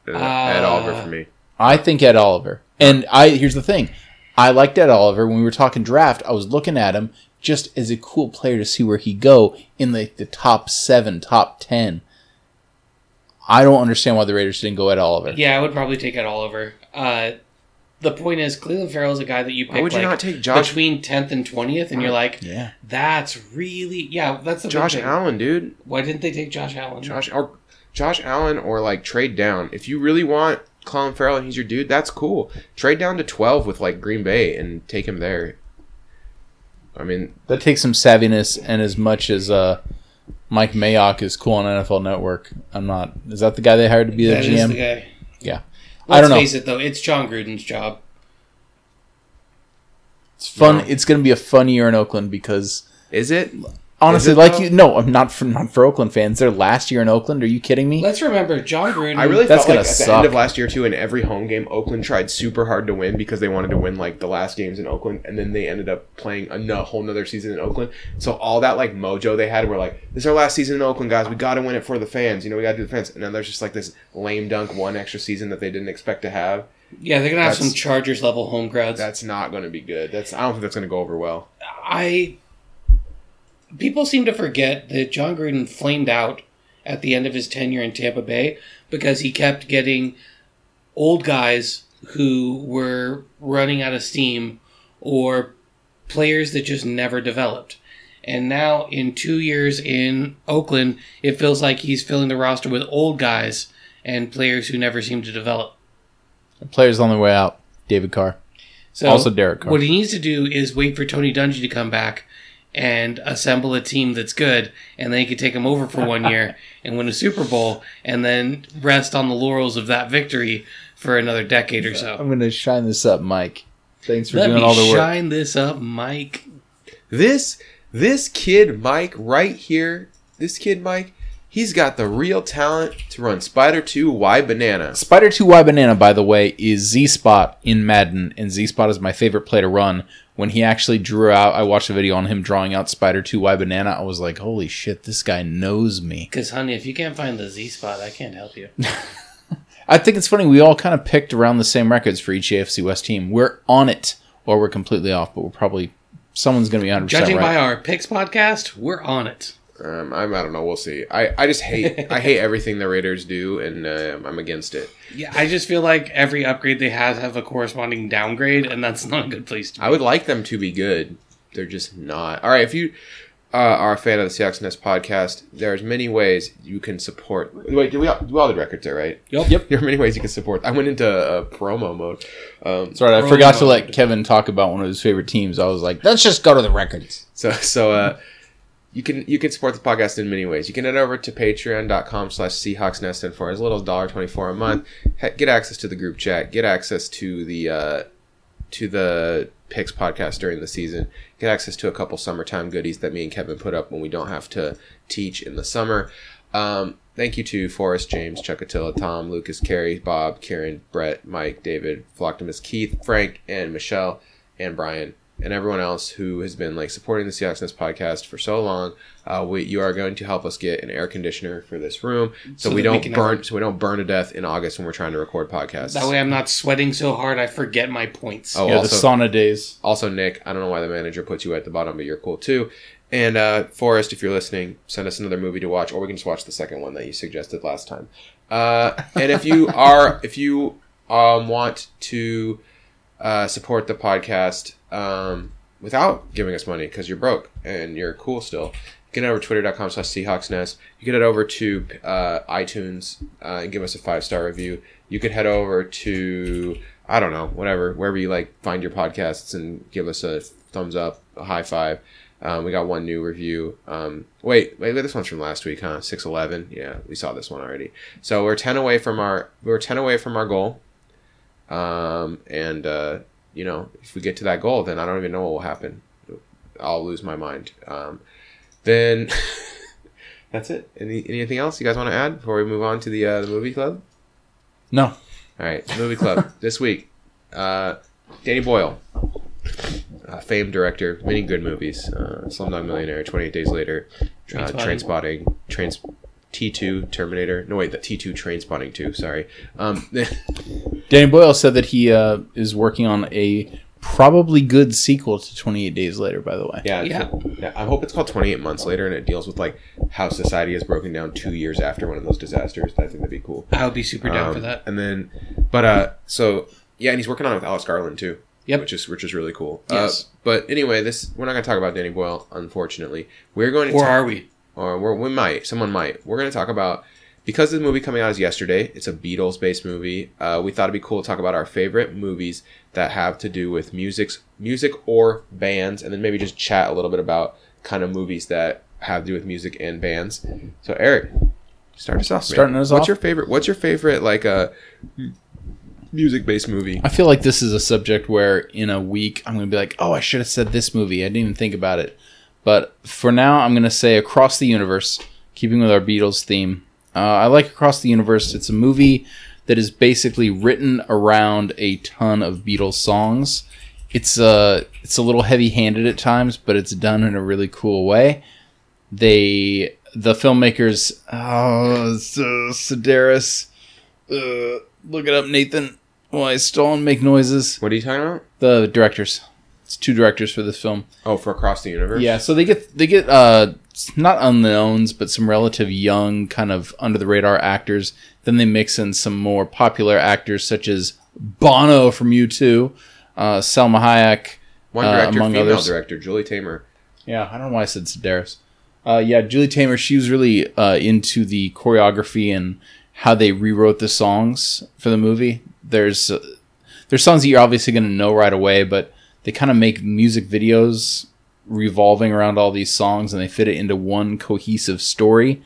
A: Uh, Ed
B: Uh,
A: Oliver for me.
C: I think Ed Oliver. And I here's the thing. I liked Ed Oliver when we were talking draft. I was looking at him just as a cool player to see where he go in the, the top seven, top ten. I don't understand why the Raiders didn't go Ed Oliver.
B: yeah, I would probably take it Oliver. Uh, the point is, Clelin Ferrell is a guy that you pick
A: Why would you
B: like,
A: not take Josh
B: between 10th and 20th, and you're like,
C: Yeah.
B: that's really, yeah, that's the big
A: Josh
B: thing.
A: Allen, dude?
B: Why didn't they take Josh Allen?
A: Josh or Josh Allen or like trade down. If you really want Colin Farrell and he's your dude, that's cool. Trade down to twelve with like Green Bay and take him there. I mean,
C: That takes some savviness and as much as uh, Mike Mayock is cool on NFL Network. I'm not is that the guy they hired to be the
B: That is
C: GM?
B: the guy.
C: Yeah.
B: Let's
C: I don't know.
B: face it, though, it's Jon Gruden's job.
C: It's fun.
A: No.
C: It's going to be a fun year in Oakland because
A: is it?
C: Honestly,
A: it,
C: like
A: though?
C: you, no, I'm not for not for Oakland fans. Their last year in Oakland. Are you kidding me?
B: Let's remember, Jon Gruden.
A: I really
C: That's
A: felt like
C: gonna
A: at the
C: suck.
A: end of last year too, in every home game, Oakland tried super hard to win because they wanted to win like the last games in Oakland, and then they ended up playing a no- whole nother season in Oakland. So all that like mojo they had, were like, "This is our last season in Oakland, guys. We got to win it for the fans. You know, we got to do the fans." And then there's just like this lame dunk one extra season that they didn't expect to have.
B: Yeah, they're gonna have
A: That's-
B: some Chargers level home crowds.
A: That's not going to be good. That's I don't think that's going to go over well.
B: I people seem to forget that Jon Gruden flamed out at the end of his tenure in Tampa Bay because he kept getting old guys who were running out of steam or players that just never developed. And now in 2 years in Oakland, it feels like he's filling the roster with old guys and players who never seem to develop.
C: Players on their way out. David Carr.
B: So
C: Also Derek Carr.
B: What he needs to do is wait for Tony Dungy to come back and assemble a team that's good, and then he can take them over for one year [LAUGHS] and win a Super Bowl, and then rest on the laurels of that victory for another decade or so.
C: I'm going to shine this up, Mike. Thanks for
B: Let
C: doing all the work.
B: shine this up, Mike.
A: This this kid Mike right here, this kid Mike, he's got the real talent to run Spider 2 Y Banana.
C: Spider 2Y Banana, by the way, is Z Spot in Madden, and Z Spot is my favorite play to run. When he actually drew out, I watched a video on him drawing out Spider 2Y Banana. I was like, holy shit, this guy knows me.
B: Because, honey, if you can't find the Z spot, I can't help you. [LAUGHS] [LAUGHS]
C: I think it's funny, we all kind of picked around the same records for each AFC West team. We're on it, or we're completely off, but we're probably, someone's going to be 100%
B: Judging by our picks podcast, we're on it.
A: Um, I'm, I don't know. We'll see. I, I just hate I hate [LAUGHS] everything the Raiders do, and uh, I'm against it.
B: Yeah, I just feel like every upgrade they have have a corresponding downgrade, and that's not a good place to be.
A: I would like them to be good. They're just not. All right, if you uh, are a fan of the Seahawks Nest podcast, there's many ways you can support. Wait, do we all, do all the records there, right?
B: Yep.
C: Yep.
A: There are many ways you can support. I went into uh, promo mode. Um,
C: Sorry, I
B: Promo.
C: forgot to let Kevin talk about one of his favorite teams. I was like, let's just go to the records.
A: So so uh you can you can support the podcast in many ways. You can head over to patreon.com slash Seahawks Nest and for as little as $1.24 a month, get access to the group chat, get access to the uh to the picks podcast during the season, get access to a couple summertime goodies that me and Kevin put up when we don't have to teach in the summer. Um, thank you to Forrest, James, Chuckatilla, Tom, Lucas, Carrie, Bob, Karen, Brett, Mike, David, Flocktimus, Keith, Frank, and Michelle, and Brian, and everyone else who has been like supporting the Seahawks Nest podcast for so long. Uh, we, you are going to help us get an air conditioner for this room, so,
B: So
A: we don't
B: can
A: burn,
B: have-
A: so we don't burn to death in August when we're trying to record podcasts.
B: That way I'm not sweating so hard I forget my points.
A: Oh,
C: yeah,
A: also,
C: the sauna days.
A: also, Nick, I don't know why the manager puts you at the bottom, but you're cool too. And uh, Forrest, if you're listening, send us another movie to watch, or we can just watch the second one that you suggested last time. Uh, and if you [LAUGHS] are, if you um, want to uh, support the podcast um, without giving us money because you're broke and you're cool still, Get head over twitter.com slash Seahawksnest. You can head over to uh, iTunes uh, and give us a five star review. You could head over to I don't know, whatever, wherever you like find your podcasts and give us a thumbs up, a high five. Um, we got one new review. Um, wait, wait, this one's from last week, huh? Six eleven. Yeah, we saw this one already. So we're ten away from our we're ten away from our goal. Um, and uh, you know, if we get to that goal, then I don't even know what will happen. I'll lose my mind. Um, then [LAUGHS] that's it. Any, anything else you guys want to add before we move on to the uh, the movie club?
C: No.
A: All right, movie club [LAUGHS] this week. Uh, Danny Boyle, uh, famed director, many good movies. Uh, Slumdog Millionaire, Twenty Eight Days Later, uh,
B: Trainspotting.
A: Train Trains T two Terminator. No wait, the T two Train Spotting two. Sorry. Um, [LAUGHS]
C: Danny Boyle said that he uh, is working on a probably good sequel to 28 Days Later, by the way.
A: yeah,
B: Yeah.
A: yeah. I hope it's called Twenty Eight Months Later, and it deals with like how society has broken down two years after one of those disasters. I think that'd be cool.
B: I would be super down
A: Um,
B: for that.
A: And then, but uh, so yeah, and he's working on it with Alex Garland too.
B: Yep.
A: which is which is really cool.
B: Yes.
A: Uh, but anyway, this we're not going to talk about Danny Boyle, unfortunately. We're going to
B: Or
A: ta-
B: are we?
A: Or we're, we might someone might. We're going to talk about because the movie coming out is yesterday. It's a Beatles based movie. Uh, we thought it'd be cool to talk about our favorite movies that have to do with music's music or bands, and then maybe just chat a little bit about kind of movies that have to do with music and bands. So Eric, start us off. man.
C: Starting us
A: what's
C: off?
A: your favorite? What's your favorite like a music based movie?
C: I feel like this is a subject where in a week I'm going to be like, oh, I should have said this movie. I didn't even think about it. But for now, I'm going to say Across the Universe, keeping with our Beatles theme. Uh, I like Across the Universe. It's a movie that is basically written around a ton of Beatles songs. It's uh, it's a little heavy-handed at times, but it's done in a really cool way. They, the filmmakers, oh, so Sedaris, uh, look it up, Nathan. Why stall and make noises?
A: What are you talking about?
C: The directors. It's two directors for this film.
A: Oh, for Across the Universe.
C: Yeah, so they get they get uh not unknowns, but some relative young, kind of under the radar actors. Then they mix in some more popular actors such as Bono from U2, uh, Salma Hayek.
A: One
C: uh, among
A: female
C: others.
A: director, Julie Taymor.
C: Yeah, I don't know why I said Sedaris. Uh, yeah, Julie Taymor. She was really uh, into the choreography and how they rewrote the songs for the movie. There's uh, there's songs that you're obviously going to know right away, but they kind of make music videos revolving around all these songs, and they fit it into one cohesive story.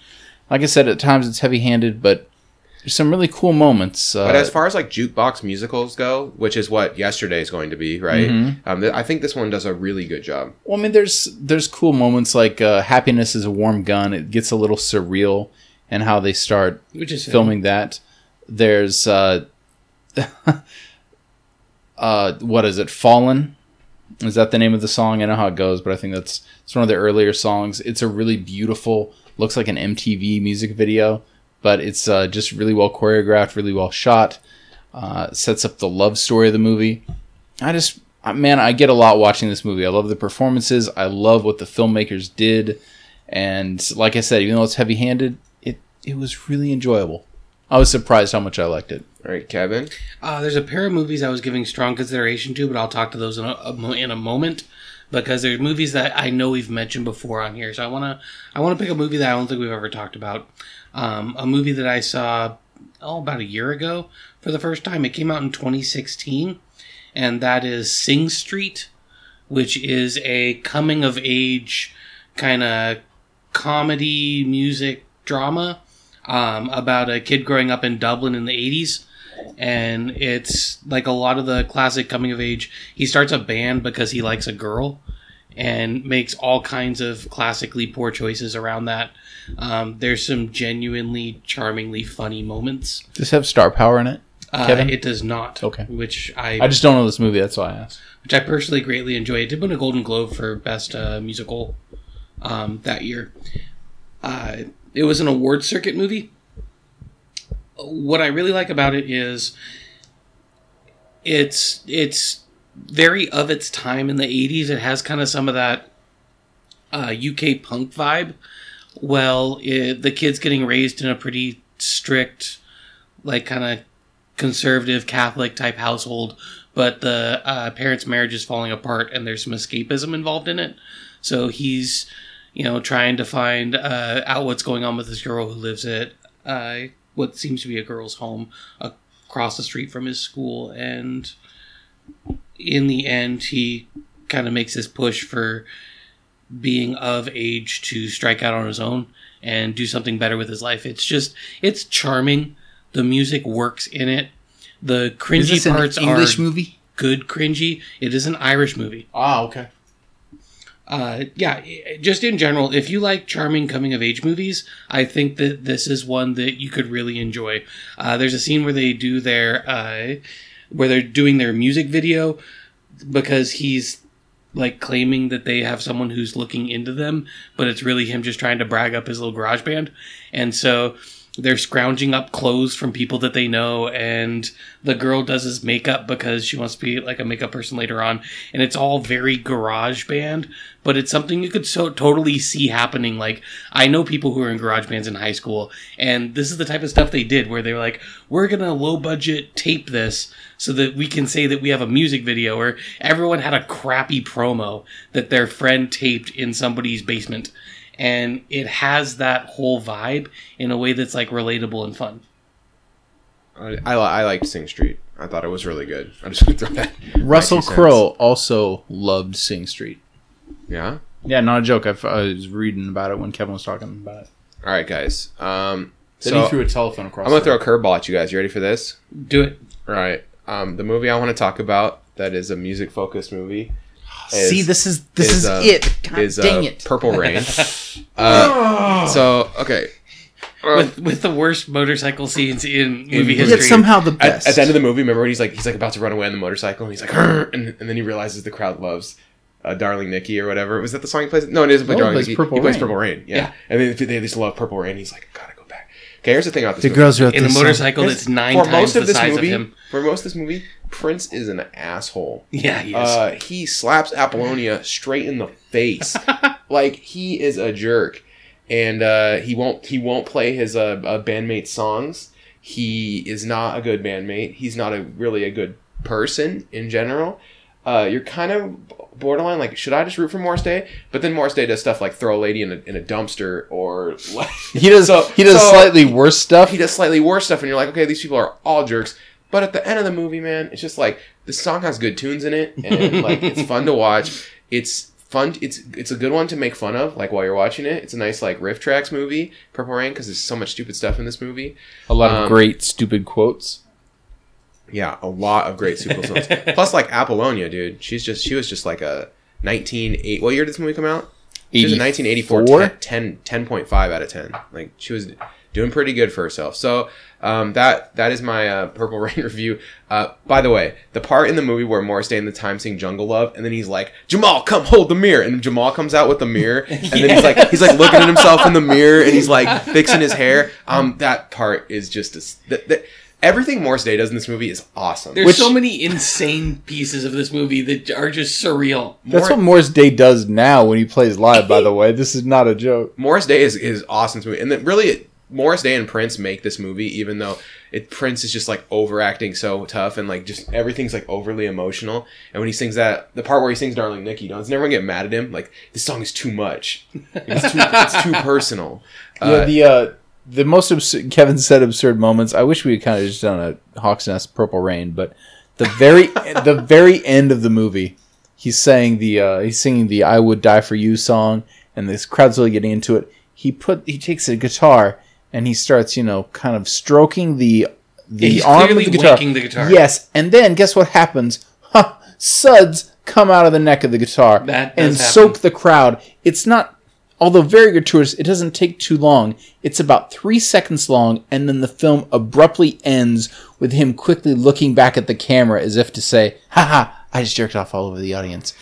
C: Like I said, at times it's heavy-handed, but there's some really cool moments. Uh,
A: But as far as like jukebox musicals go, which is what yesterday is going to be, right?
C: Mm-hmm.
A: Um, th- I think this one does a really good job.
C: Well, I mean, there's there's cool moments like uh, "Happiness is a Warm Gun." It gets a little surreal, and how they start
B: Which is
C: filming that. There's uh, [LAUGHS] uh, what is it? "Fallen." Is that the name of the song? I know how it goes, but I think that's it's one of the earlier songs. It's a really beautiful, looks like an MTV music video, but it's uh, just really well choreographed, really well shot. Uh, sets up the love story of the movie. I just, man, I get a lot watching this movie. I love the performances. I love what the filmmakers did, and like I said, even though it's heavy-handed, it it was really enjoyable. I was surprised how much I liked it.
A: All right, Kevin.
B: Uh, there's a pair of movies I was giving strong consideration to, but I'll talk to those in a, in a moment because there's movies that I know we've mentioned before on here. So I wanna I wanna pick a movie that I don't think we've ever talked about. Um, a movie that I saw oh about a year ago for the first time. It came out in 2016, and that is Sing Street, which is a coming of age kind of comedy music drama um, about a kid growing up in Dublin in the 80s. And it's like a lot of the classic coming of age. He starts a band because he likes a girl and makes all kinds of classically poor choices around that. Um, there's some genuinely charmingly funny moments.
C: Does this have star power in it?
B: Uh,
C: Kevin?
B: It does not.
C: Okay.
B: Which I,
C: I just don't know this movie. That's why I asked.
B: which I personally greatly enjoy. It did win a Golden Globe for best uh, musical um, that year. Uh, it was an award circuit movie. What I really like about it is it's it's very of its time in the 80s. It has kind of some of that uh, UK punk vibe. Well, it, the kid's getting raised in a pretty strict, like kind of conservative Catholic type household, but the uh, parents' marriage is falling apart and there's some escapism involved in it. So he's, you know, trying to find uh, out what's going on with this girl who lives at uh, what seems to be a girl's home across the street from his school. And in the end, he kind of makes this push for being of age to strike out on his own and do something better with his life. It's just, it's charming. The music works in it. The cringy parts are
C: movie?
B: good cringy. It is an Irish movie.
C: Ah, okay.
B: Uh, yeah, just in general, if you like charming coming of age movies, I think that this is one that you could really enjoy. Uh, there's a scene where they do their, uh, where they're doing their music video because he's like claiming that they have someone who's looking into them, but it's really him just trying to brag up his little garage band. And so they're scrounging up clothes from people that they know and the girl does his makeup because she wants to be like a makeup person later on and it's all very garage band but it's something you could so totally see happening. Like i know people who are in garage bands in high school and this is the type of stuff they did where they were like we're gonna low budget tape this so that we can say that we have a music video or everyone had a crappy promo that their friend taped in somebody's basement and it has that whole vibe in a way that's like relatable and fun.
A: I, I, I liked Sing Street. I thought it was really good. [LAUGHS] I just want to throw that.
C: Russell
A: my two cents.
C: Crowe also loved Sing Street.
A: Yeah.
C: Yeah, not a joke. I've, I was reading about it when Kevin was talking about it.
A: All right, guys. Um,
C: Then
A: so
C: he threw a telephone across.
A: I'm gonna
C: the-
A: throw a curveball at you guys. You ready for this?
B: Do it.
A: All right. Um, the movie I want to talk about that is a music focused movie. Is-
C: See, this is this is,
A: uh,
C: it. God
A: is
C: dang
A: uh,
C: it.
A: Purple Rain. [LAUGHS] uh, so okay. Um,
B: With with the worst motorcycle scenes in movie
C: Yet
B: history.
C: somehow the
A: at,
C: best.
A: at the end of the movie, remember when he's like he's like about to run away on the motorcycle and he's like, and, and then he realizes the crowd loves uh, "Darling Nikki" or whatever. Was that the song he plays? No, it isn't play
C: No,
A: "Darling Nikki."
C: Purple
A: he plays
C: Rain.
A: "Purple Rain." Yeah.
B: Yeah.
A: and then they just love "Purple Rain." He's like, gotta go back, Okay, here's the thing about this
C: The
A: movie.
C: girls wrote
B: In a
C: this song.
B: motorcycle
A: Here's-
B: that's nine
A: for
B: times
A: most
B: the
A: this
B: size
A: movie,
B: of him.
A: For most of this movie, Prince is an asshole.
B: Yeah, he is.
A: Uh, he slaps Apollonia straight in the face. [LAUGHS] like he is a jerk, and uh, he won't he won't play his uh, uh, bandmate songs. He is not a good bandmate. He's not a really a good person in general. Uh, you're kind of borderline like, should I just root for Morris Day? But then Morris Day does stuff like throw a lady in a, in a dumpster or like [LAUGHS]
C: He does.
A: So-
C: he does
A: so-
C: slightly worse stuff.
A: he does slightly worse stuff, and you're like, okay, these people are all jerks. But at the end of the movie, man, it's just like the song has good tunes in it, and like it's fun to watch. It's fun. It's it's a good one to make fun of, like while you're watching it. It's a nice like riff tracks movie, Purple Rain, because there's so much stupid stuff in this movie.
C: A lot of
A: Um,
C: great stupid quotes.
A: Yeah, a lot of great super songs. [LAUGHS] Plus, like Apollonia, dude, she's just she was just like a 19 What year did this movie come out? She was a 1984
C: 84?
A: 10, 10, 10.5 out of 10. Like she was doing pretty good for herself. So um, that that is my uh, Purple [LAUGHS] Rain review. Uh, by the way, the part in the movie where Morris Day and the Time sing Jungle Love, and then he's like, Jamal, come hold the mirror, and Jamal comes out with the mirror, [LAUGHS] and then he's like he's like looking at himself in the mirror, and he's like fixing his hair. [LAUGHS] Um, that part is just a, s- th- th- everything Morris Day does in this movie is awesome.
B: There's
C: Which-
B: so many insane pieces of this movie that are just surreal.
C: That's what Morris Day does now when he plays live. By the way, this is not a joke.
A: Morris Day is, is awesome to me, and then really it, Morris Day and Prince make this movie, even though it Prince is just like overacting so tough and like just everything's like overly emotional. And when he sings that, the part where he sings "Darling Nikki," doesn't everyone get mad at him? Like this song is too much. It's too, it's too [LAUGHS] personal.
C: yeah,
A: Uh,
C: the uh, the most absurd, Kevin said absurd moments. I wish we had kind of just done a Hawks Nest Purple Rain, but the very [LAUGHS] the very end of the movie, he's saying the uh, he's singing the "I Would Die for You" song, and this crowd's really getting into it. He put he takes a guitar and he starts you know kind of stroking the the
B: he's
C: arm of the guitar.
B: wanking the guitar.
C: Yes, and then guess what happens? Huh, suds come out of the neck of the guitar
B: That
C: and
B: happen.
C: soak the crowd. It's not, although very gratuitous, it doesn't take too long. It's about three seconds long, and then the film abruptly ends with him quickly looking back at the camera as if to say, haha, I just jerked off all over the audience.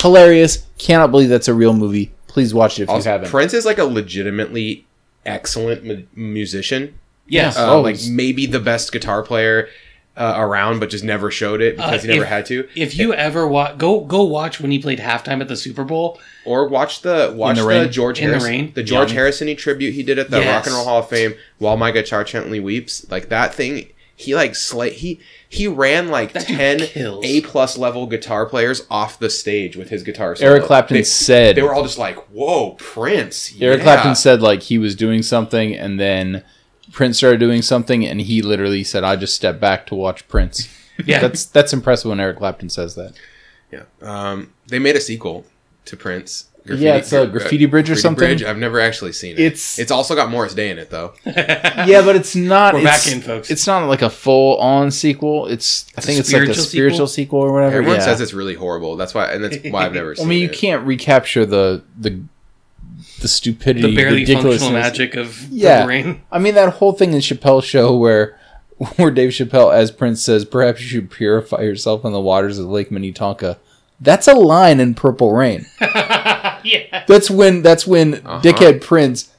C: Hilarious. Cannot believe that's a real movie. Please watch it if
A: also,
C: you haven't.
A: Prince is like a legitimately excellent mu- musician.
B: Yes.
A: Uh,
C: Oh,
A: like maybe the best guitar player uh, around, but just never showed it because
B: Uh,
A: he never
B: if-
A: had to.
B: If you ever watch, go go watch when he played halftime at the Super Bowl.
A: Or watch the watch
C: the
A: the, George
B: In the
A: Harrison
B: Rain?
A: the George
B: Young.
A: Harrison tribute he did at the
B: Yes.
A: Rock and Roll Hall of Fame while my guitar gently weeps like that thing he like slay he he ran like
B: That
A: 10
B: kills.
A: A plus level guitar players off the stage with his guitar solo.
C: Eric Clapton
A: they,
C: said
A: they were all just like whoa Prince
C: Eric
A: yeah.
C: Clapton said like he was doing something and then Prince started doing something and he literally said I just stepped back to watch Prince. [LAUGHS]
B: Yeah.
C: That's that's impressive when Eric Clapton says that.
A: yeah um they made a sequel to Prince
C: Yeah, it's a Graffiti Bridge or something. Bridge.
A: I've never actually seen it.
C: It's-
A: it's also got Morris Day in it though. [LAUGHS]
C: Yeah, but it's not.
B: We're
C: it's-
B: back in, folks.
C: It's not like a full on sequel. It's I think it's like a
B: spiritual
C: spiritual sequel, or whatever.
A: Everyone
C: yeah.
A: says it's really horrible. That's why and that's why I've never [LAUGHS]
C: I mean, you
A: it.
C: can't recapture the the the stupidity,
B: the barely functional magic of
C: Yeah.
B: Purple Rain.
C: I mean, that whole thing in Chappelle's show where [LAUGHS] where Dave Chappelle as Prince says, "Perhaps you should purify yourself in the waters of Lake Minnetonka." That's a line in Purple Rain. [LAUGHS]
B: yeah.
C: That's when that's when
A: Uh-huh.
C: dickhead Prince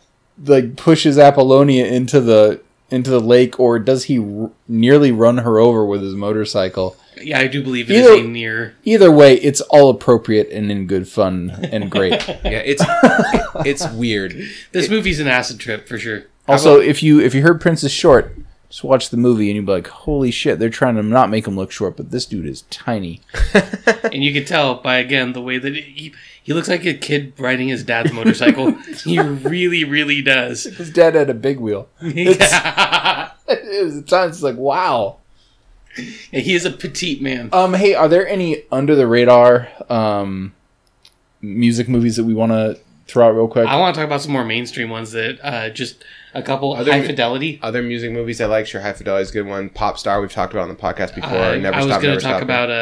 C: like pushes Apollonia into the into the lake, or does he r- nearly run her over with his motorcycle?
B: Yeah, I do believe it is
C: Either-
B: a near.
C: Either way, it's all appropriate and in good fun and great. [LAUGHS]
A: Yeah, it's it's weird. [LAUGHS]
B: This movie's an acid trip for sure.
C: also, if you if you heard Prince's short, just watch the movie and you'd be like, "Holy shit!" They're trying to not make him look short, but this dude is tiny. [LAUGHS]
B: And you can tell by again the way that he he looks like a kid riding his dad's motorcycle. [LAUGHS] he really, really does.
C: His dad had a big wheel.
B: Yeah.
C: It is. At times, it's like, wow.
B: he is a petite man.
C: Um, hey, are there any under the radar um music movies that we want to throw out real quick?
B: I want to talk about some more mainstream ones that uh, just a couple
A: Are there-
B: high fidelity.
A: Other music movies I like, sure, High Fidelity is a good one. Pop Star, we've talked about on the podcast before.
B: Uh,
A: Never
B: I was going to talk
A: Stop.
B: about uh,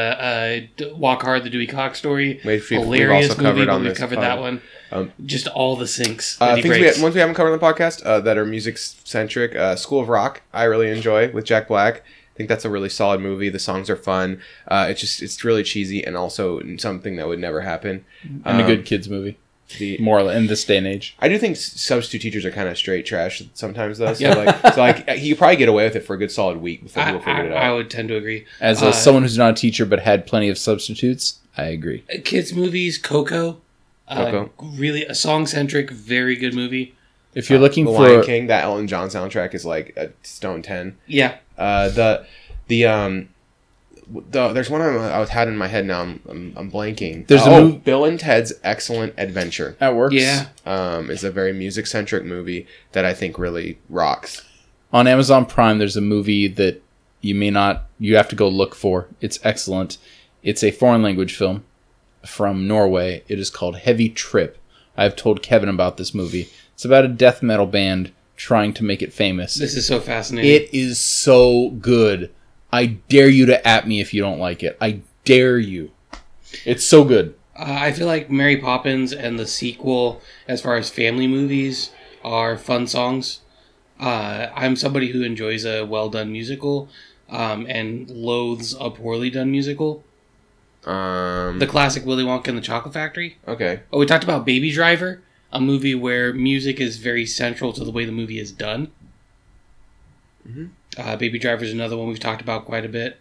B: uh, Walk Hard, the Dewey Cox story.
A: Which we've- we've
B: Hilarious
A: also
B: movie,
A: covered on
B: we've
A: this
B: covered
A: pod.
B: that one.
A: Um,
B: just all the syncs.
A: Uh,
B: that he
A: things we,
B: breaks.
A: ones we haven't covered on the podcast uh, that are music centric. Uh, School of Rock, I really enjoy with Jack Black. I think that's a really solid movie. The songs are fun. Uh, it's just it's really cheesy and also something that would never happen.
C: and a
A: Um,
C: good kids movie.
A: The
C: more in this day and age.
A: I do think substitute teachers are kind of straight trash sometimes though. So
B: Yeah.
A: like, so like he could probably get away with it for a good solid week before
B: I,
A: people figured it
B: I, I would tend to agree.
C: As
B: Uh,
C: a, someone who's not a teacher but had plenty of substitutes, I agree.
B: kids movies, Coco, uh, really a song centric, very good movie.
C: If you're looking
A: the
C: for
A: Lion King, that Elton John soundtrack is like a stone ten.
B: Yeah,
A: Uh, the the um. The, there's one I, I had in my head now. I'm, I'm, I'm blanking.
C: There's a
A: oh,
C: mov-
A: Bill and Ted's Excellent Adventure.
C: that works.
B: yeah.
A: Um, is a very music centric movie that I think really rocks.
C: On Amazon Prime, there's a movie that you may not, you have to go look for. It's excellent. It's a foreign language film from Norway. It is called Heavy Trip. I've told Kevin about this movie. It's about a death metal band trying to make it famous.
B: This is so fascinating.
C: It is so good. I dare you to at me if you don't like it. I dare you. It's so good.
B: Uh, I feel like Mary Poppins and the sequel, as far as family movies, are fun songs. Uh, I'm somebody who enjoys a well done musical um, and loathes a poorly done musical.
A: Um,
B: The classic Willy Wonka and the Chocolate Factory.
A: okay.
B: Oh, we talked about Baby Driver, a movie where music is very central to the way the movie is done.
A: Mhm.
B: Uh, Baby Driver is another one we've talked about quite a bit.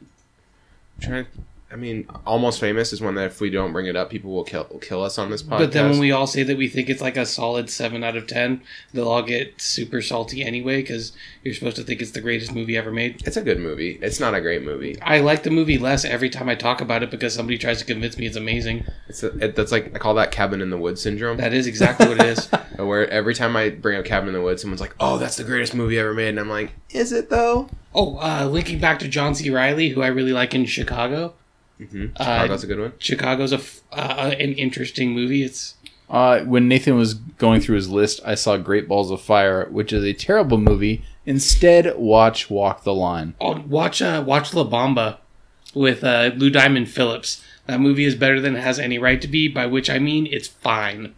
A: trying. I mean, almost famous is one that if we don't bring it up, people will kill will kill us on this podcast.
B: But then when we all say that we think it's like a solid 7 out of 10, they'll all get super salty anyway because you're supposed to think it's the greatest movie ever made.
A: it's a good movie. It's not a great movie.
B: I like the movie less every time I talk about it because somebody tries to convince me it's amazing.
A: It's a, it, that's like I call that cabin in the woods syndrome.
B: That is exactly what it is. [LAUGHS]
A: where every time I bring up Cabin in the Woods, someone's like, "Oh, that's the greatest movie ever made," and I'm like, "Is it though?"
B: Oh, uh, linking back to John C. Reilly, who I really like in Chicago.
A: Mm-hmm.
B: Uh,
A: Chicago's a good one.
B: Chicago's a f- uh, an interesting movie. It's
C: Uh, when Nathan was going through his list, I saw Great Balls of Fire, which is a terrible movie. Instead, watch Walk the Line.
B: oh, watch uh, watch La Bamba with uh, Lou Diamond Phillips. That movie is better than it has any right to be. By which I mean it's fine.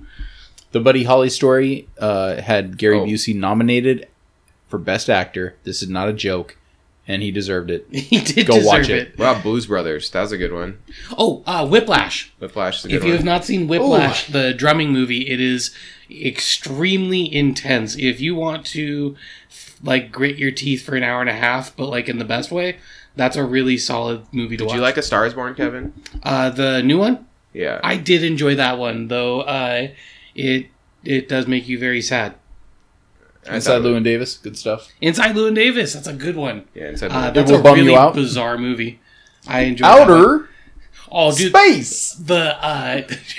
C: The Buddy Holly story uh, had Gary
A: Oh.
C: Busey nominated for Best Actor. This is not a joke, and he deserved it. [LAUGHS]
B: He did
C: Go
B: deserve
C: watch
B: it.
C: it.
A: Wow, Blues Brothers. That was a good one.
B: Oh, uh, Whiplash.
A: Whiplash is a good
B: If you
A: one.
B: have not seen Whiplash, the drumming movie, it is extremely intense. If you want to like grit your teeth for an hour and a half, but like in the best way, that's a really solid movie to
A: Did
B: watch.
A: you like A Star Is Born, Kevin?
B: uh, the new one?
A: Yeah.
B: I did enjoy that one, though. Uh, it it does make you very sad.
A: I
C: Inside
A: thought-
C: Llewyn Davis, good stuff.
B: Inside Llewyn Davis, that's a good one.
A: Yeah, Inside
B: Uh,
A: Llewyn-
B: that's
C: will
B: a
C: bum you
B: really
C: out.
B: bizarre movie. I enjoyed that.
C: Outer
B: Oh, dude,
C: space.
B: the uh, [LAUGHS]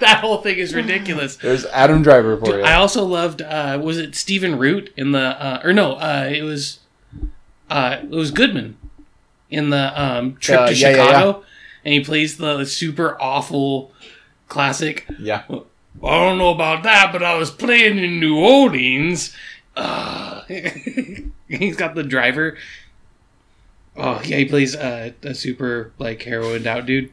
B: that whole thing is ridiculous.
C: There's Adam Driver for you.
B: I also loved uh was it Stephen Root in the uh or no, uh it was uh it was Goodman in the um trip
C: Uh,
B: to
C: yeah, yeah,
B: Chicago and he plays the super awful classic
C: yeah.
B: I don't know about that, but I was playing in New Orleans. Uh, [LAUGHS] he's got the driver. Oh yeah, he plays uh, a super like heroin out dude.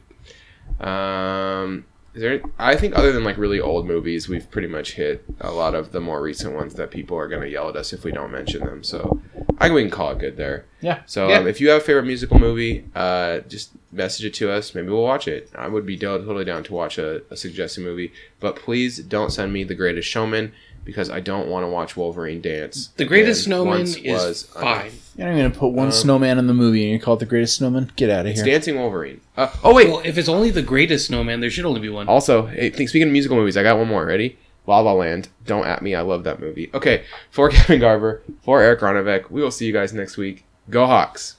A: Um, is there? I think other than like really old movies, we've pretty much hit a lot of the more recent ones that people are gonna yell at us if we don't mention them. So I think we can call it good there.
C: Yeah.
A: So
B: Yeah.
A: Um, if you have a favorite musical movie, uh, just message it to us. Maybe we'll watch it. I would be totally down to watch a, a suggested movie. But please don't send me The Greatest Showman because I don't want to watch Wolverine dance.
B: The Greatest Snowman is fine.
A: enough.
C: You're not gonna put one
A: Um,
C: snowman in the movie and you call it the greatest snowman? Get out of
A: It's
C: here.
A: Dancing Wolverine. Uh, oh wait.
B: Well, if it's only the greatest snowman, there should only be one.
A: Also, hey, speaking of musical movies, I got one more. Ready? La La Land. Don't at me. I love that movie. Okay, for [LAUGHS] Kevin Garver, for Eric Ronevek, we will see you guys next week. Go Hawks.